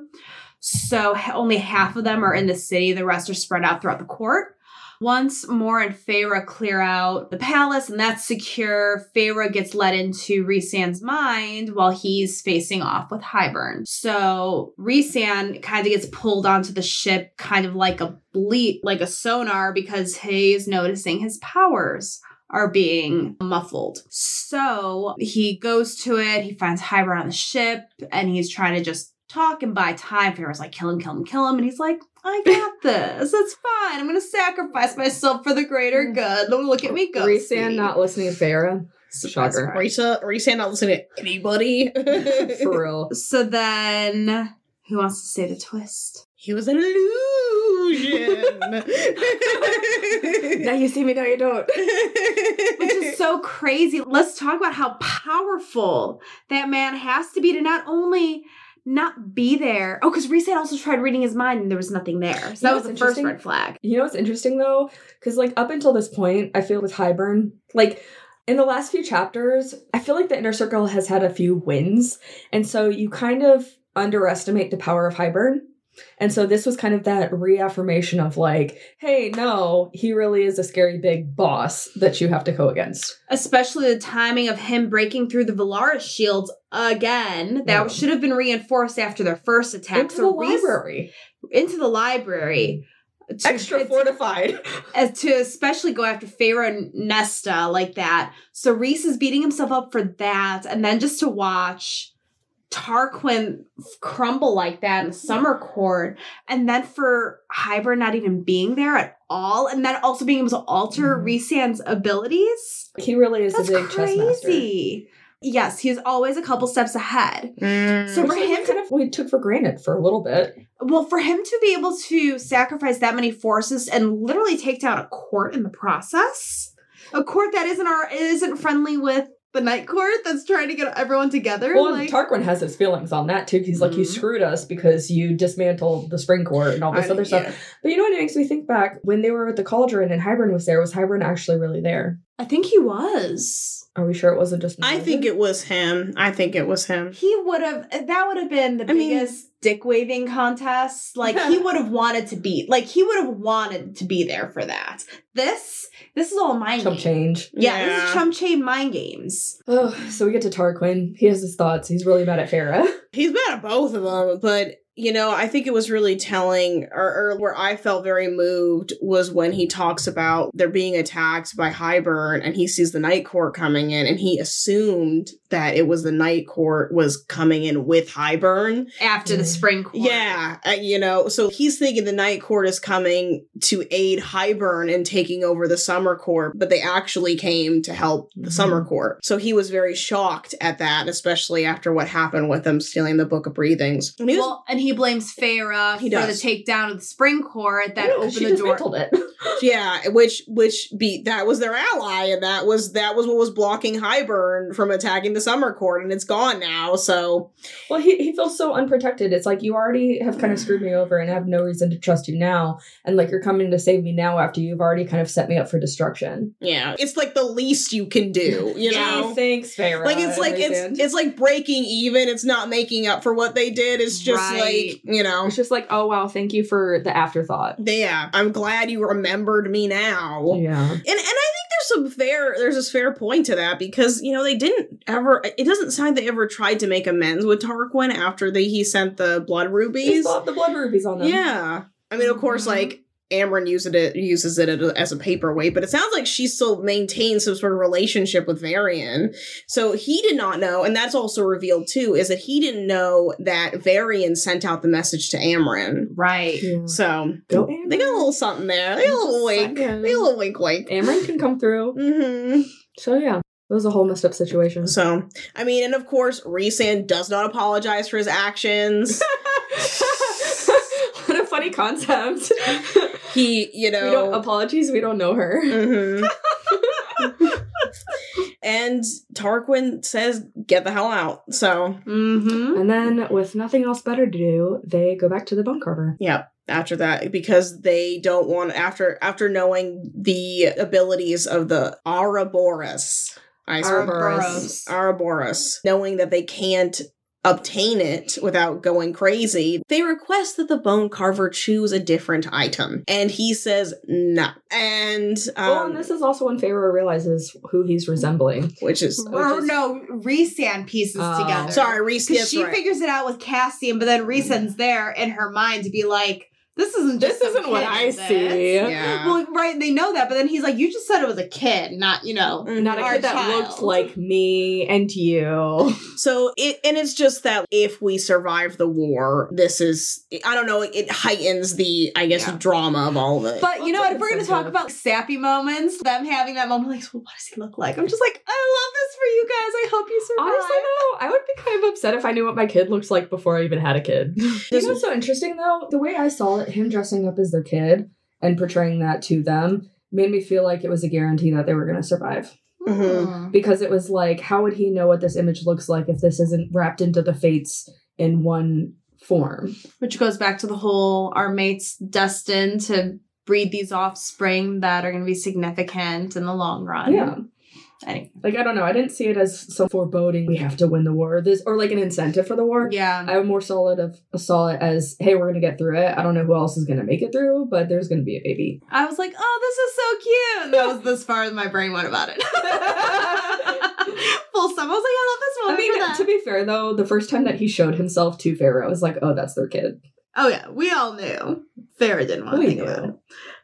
So only half of them are in the city, the rest are spread out throughout the court. Once Mor and Feyre clear out the palace and that's secure, Feyre gets led into Rhysand's mind while he's facing off with Hybern. So Rhysand kind of gets pulled onto the ship, kind of like a bleat, like a sonar, because he's noticing his powers are being muffled. So he goes to it, he finds Hybern on the ship, and he's trying to just talk and buy time. Pharaoh's like, kill him, kill him, kill him. And he's like, I got this. It's fine. I'm going to sacrifice myself for the greater mm. good. Don't look at me go. Rhysand not listening to Farah. Surprise, Shocker. surprise. Risa, Risa not listening to anybody. For real. So then, who wants to say the twist? he was an illusion. Now you see me, now you don't. Which is so crazy. Let's talk about how powerful that man has to be to not only not be there. Oh, because Reset also tried reading his mind and there was nothing there. So You that was the first red flag. You know what's interesting though? Because like up until this point, I feel with Hybern, like in the last few chapters, I feel like the inner circle has had a few wins. And so you kind of underestimate the power of Hybern. And so this was kind of that reaffirmation of like, hey, no, he really is a scary big boss that you have to go against. Especially the timing of him breaking through the Velaris shields again. That Yeah. should have been reinforced after their first attack. Into So the library. Into the library. To- Extra fortified. as to especially go after Pharaoh and Nesta like that. So Rhys is beating himself up for that, and then just to watch Tarquin crumble like that in summer court, and then for Hybern not even being there at all, and then also being able to alter Mhm. Rhysand's abilities. He really is That's a big chess master. crazy. Yes, he's always a couple steps ahead. Mm. So for him to kind of we took for granted for a little bit. Well, for him to be able to sacrifice that many forces and literally take down a court in the process, a court that isn't our isn't friendly with the night court that's trying to get everyone together. Well, like, Tarquin has his feelings on that too. He's like, you Mhm. screwed us because you dismantled the spring court and all this I- other stuff. yeah. But you know what? It makes me think back when they were at the cauldron and Hybern was there. Was Hybern actually really there? I think he was. Are we sure it wasn't just? I think it was him. I think it was him. He would have. That would have been the I mean- biggest dick waving contest. Like he would have wanted to be. Like he would have wanted to be there for that. This. This is all mind Chump games. change. Yeah, this is chump change mind games. Oh, so we get to Tarquin. He has his thoughts. He's really mad at Feyre. He's mad at both of them, but you know, I think it was really telling, or, or where I felt very moved was when he talks about they're being attacked by Hybern, and he sees the Night Court coming in, and he assumed that it was the Night Court was coming in with Hybern. After the Mm. spring court. Yeah, uh, you know, so he's thinking the Night Court is coming to aid Hybern in taking over the Summer Court, but they actually came to help the Mhm. Summer Court. So he was very shocked at that, especially after what happened with them stealing the Book of Breathings. And he was- Well, and he blames Feyre He for does. the takedown of the spring court that Yeah, opened she the door. dismantled it. yeah, which which be that was their ally, and that was that was what was blocking Hybern from attacking the Summer Court, and it's gone now. So Well, he, he feels so unprotected. It's like you already have kind of screwed me over and I have no reason to trust you now. And like you're coming to save me now after you've already kind of set me up for destruction. yeah, it's like the least you can do, you know. thanks, Feyre. like it's like it's it's like breaking even it's not making up for what they did it's just Right. like you know it's just like, oh wow, thank you for the afterthought. yeah i'm glad you remembered me now Yeah. and and i think there's some fair there's this fair point to that because you know they didn't ever it doesn't sound they ever tried to make amends with tarquin after they he sent the blood rubies the blood rubies on them. yeah i mean of course Mhm. like Amren uses it uses it as a paperweight, but it sounds like she still maintains some sort of relationship with Varian. So he did not know, and that's also revealed too, is that he didn't know that Varian sent out the message to Amren. Right. Yeah. So Go they got a little something there. They got a little wink. They got a little wink wink. Amren can come through. hmm So yeah, it was a whole messed up situation. So I mean, and of course, Rhysand does not apologize for his actions. what a funny concept. he, you know, we don't apologies. We don't know her. Mhm. and Tarquin says, "Get the hell out." So, Mm-hmm. And then, with nothing else better to do, they go back to the bone carver. Yep. After that, because they don't want after after knowing the abilities of the Ouroboros, I Ouroboros. Ouroboros, knowing that they can't obtain it without going crazy, they request that the bone carver choose a different item, and he says no. And um, well, and this is also when Feyre realizes who he's resembling. which is Or is- no, Rhysand pieces Oh. together. sorry, Rhys. Because she right. figures it out with Cassian, but then Rhysand's there in her mind to be like, this isn't just This isn't what I is see. Yeah. Well, right, they know that, but then he's like, you just said it was a kid, not, you know. Mhm. Not a Our kid that child. looked like me and you. So it and it's just that if we survive the war, this is I don't know, it heightens the I guess Yeah. drama of all of it. But you know what? If we're going to talk about sappy moments, them having that moment, like, well, what does he look like? I'm just like, I love this for you guys. I hope you survive. Honestly, though, I would be kind of upset if I knew what my kid looks like before I even had a kid. you know what's so interesting, though? The way I saw it, him dressing up as their kid and portraying that to them made me feel like it was a guarantee that they were going to survive. Mhm. Because it was like, how would he know what this image looks like if this isn't wrapped into the fates in one form? Which goes back to the whole our mates destined to breed these offspring that are going to be significant in the long run. Yeah. Anyway. Like, I don't know. I didn't see it as some foreboding, we have to win the war, this or like an incentive for the war. Yeah. I more solid of saw it as, hey, we're gonna get through it. I don't know who else is gonna make it through, but there's gonna be a baby. I was like, oh, this is so cute. That was this far as my brain went about it. Full stop. I was like, I love this one. I mean, to be fair though, the first time that he showed himself to Feyre, I was like, oh, that's their kid. oh yeah, we all knew. Feyre didn't want to think about it.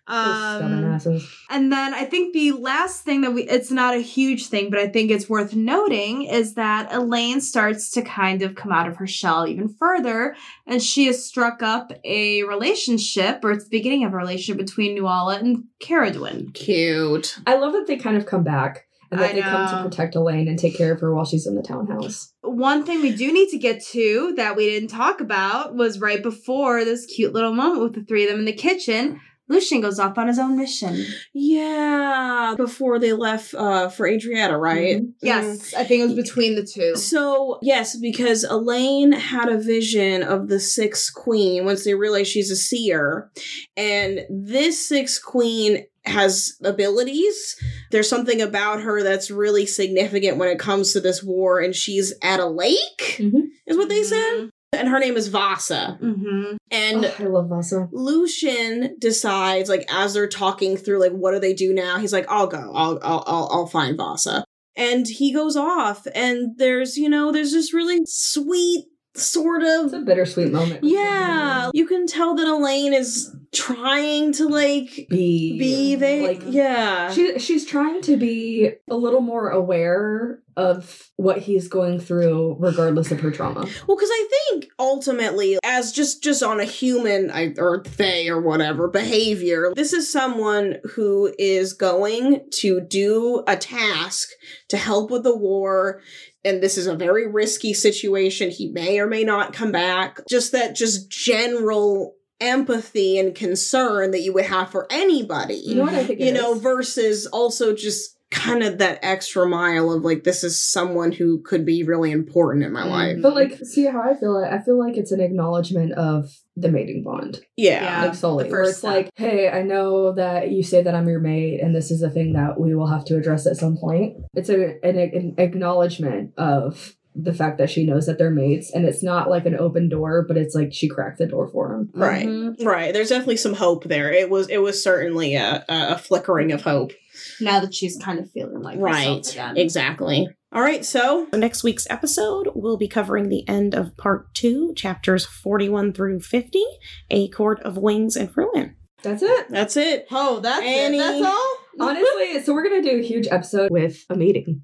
Those stubborn Um, and then I think the last thing that we, it's not a huge thing, but I think it's worth noting is that Elain starts to kind of come out of her shell even further. And she has struck up a relationship, or it's the beginning of a relationship between Nuala and Cerridwen. Cute. I love that they kind of come back and that I they come to protect Elain and take care of her while she's in the townhouse. One thing we do need to get to that we didn't talk about was right before this cute little moment with the three of them in the kitchen. Lucien goes off on his own mission. Yeah, before they left uh, for Adriata, right? Mhm. Mm. Yes, I think it was between the two. So, yes, because Elain had a vision of the sixth queen once they realize she's a seer. And this sixth queen has abilities. There's something about her that's really significant when it comes to this war, and she's at a lake, Mhm. is what they said. And her name is Vassa. Mm-hmm. And Oh, I love Vassa. Lucien decides, like, as they're talking through, like, what do they do now? He's like, I'll go. I'll, I'll, I'll, I'll find Vassa. And he goes off, and there's, you know, there's this really sweet sort of. It's a bittersweet moment. Yeah, you can tell that Elain is trying to, like, Be be they. like yeah. She she's trying to be a little more aware of what he's going through, regardless of her trauma. Well, because I think ultimately, as just just on a human I, or they or whatever behavior, this is someone who is going to do a task to help with the war. And this is a very risky situation. He may or may not come back. Just that, just general empathy and concern that you would have for anybody You know what I think? you know, versus also just kind of that extra mile of like, this is someone who could be really important in my Mm. life. But like, see how I feel it. I feel like it's an acknowledgement of the mating bond, Yeah. Yeah. like solely. the Where first it's step. like, hey, I know that you say that I'm your mate, and this is a thing that we will have to address at some point. It's a, an, an acknowledgement of the fact that she knows that they're mates, and it's not like an open door, but it's like she cracked the door for him. Right. Mhm. Right. There's definitely some hope there. It was it was certainly a, a flickering of hope. Now that she's kind of feeling like herself Right. again. Exactly. All right, so next week's episode, we'll be covering the end of part two, chapters 41 through 50, A Court of Wings and Ruin. That's it. That's it. Oh, that's Any- it. That's all. Honestly, so we're gonna do a huge episode with a meeting.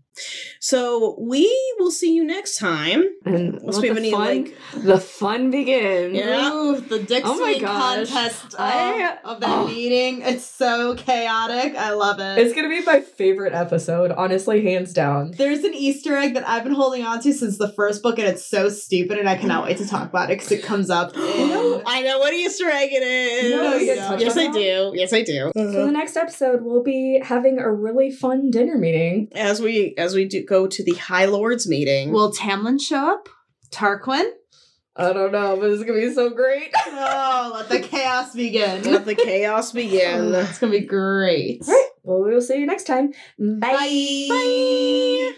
So we will see you next time. And Unless we have the any, fun, like- the fun begins. Yeah. Ooh, the Dick Oh my gosh. contest of, I- of that oh. meeting. It's so chaotic. I love it. It's gonna be my favorite episode, honestly, hands down. There's an Easter egg that I've been holding on to since the first book, and it's so stupid, and I cannot wait to talk about it because it comes up. I know what Easter egg it is. You know what you get touched yes, I do. Yes, I do. So the mm-hmm. next episode, we'll be having a really fun dinner meeting. As we as we do go to the High Lords meeting. Will Tamlin show up? Tarquin? I don't know, but it's gonna be so great. Oh, let the chaos begin. let the chaos begin. It's gonna be great. All right. Well, we will see you next time. Bye. Bye.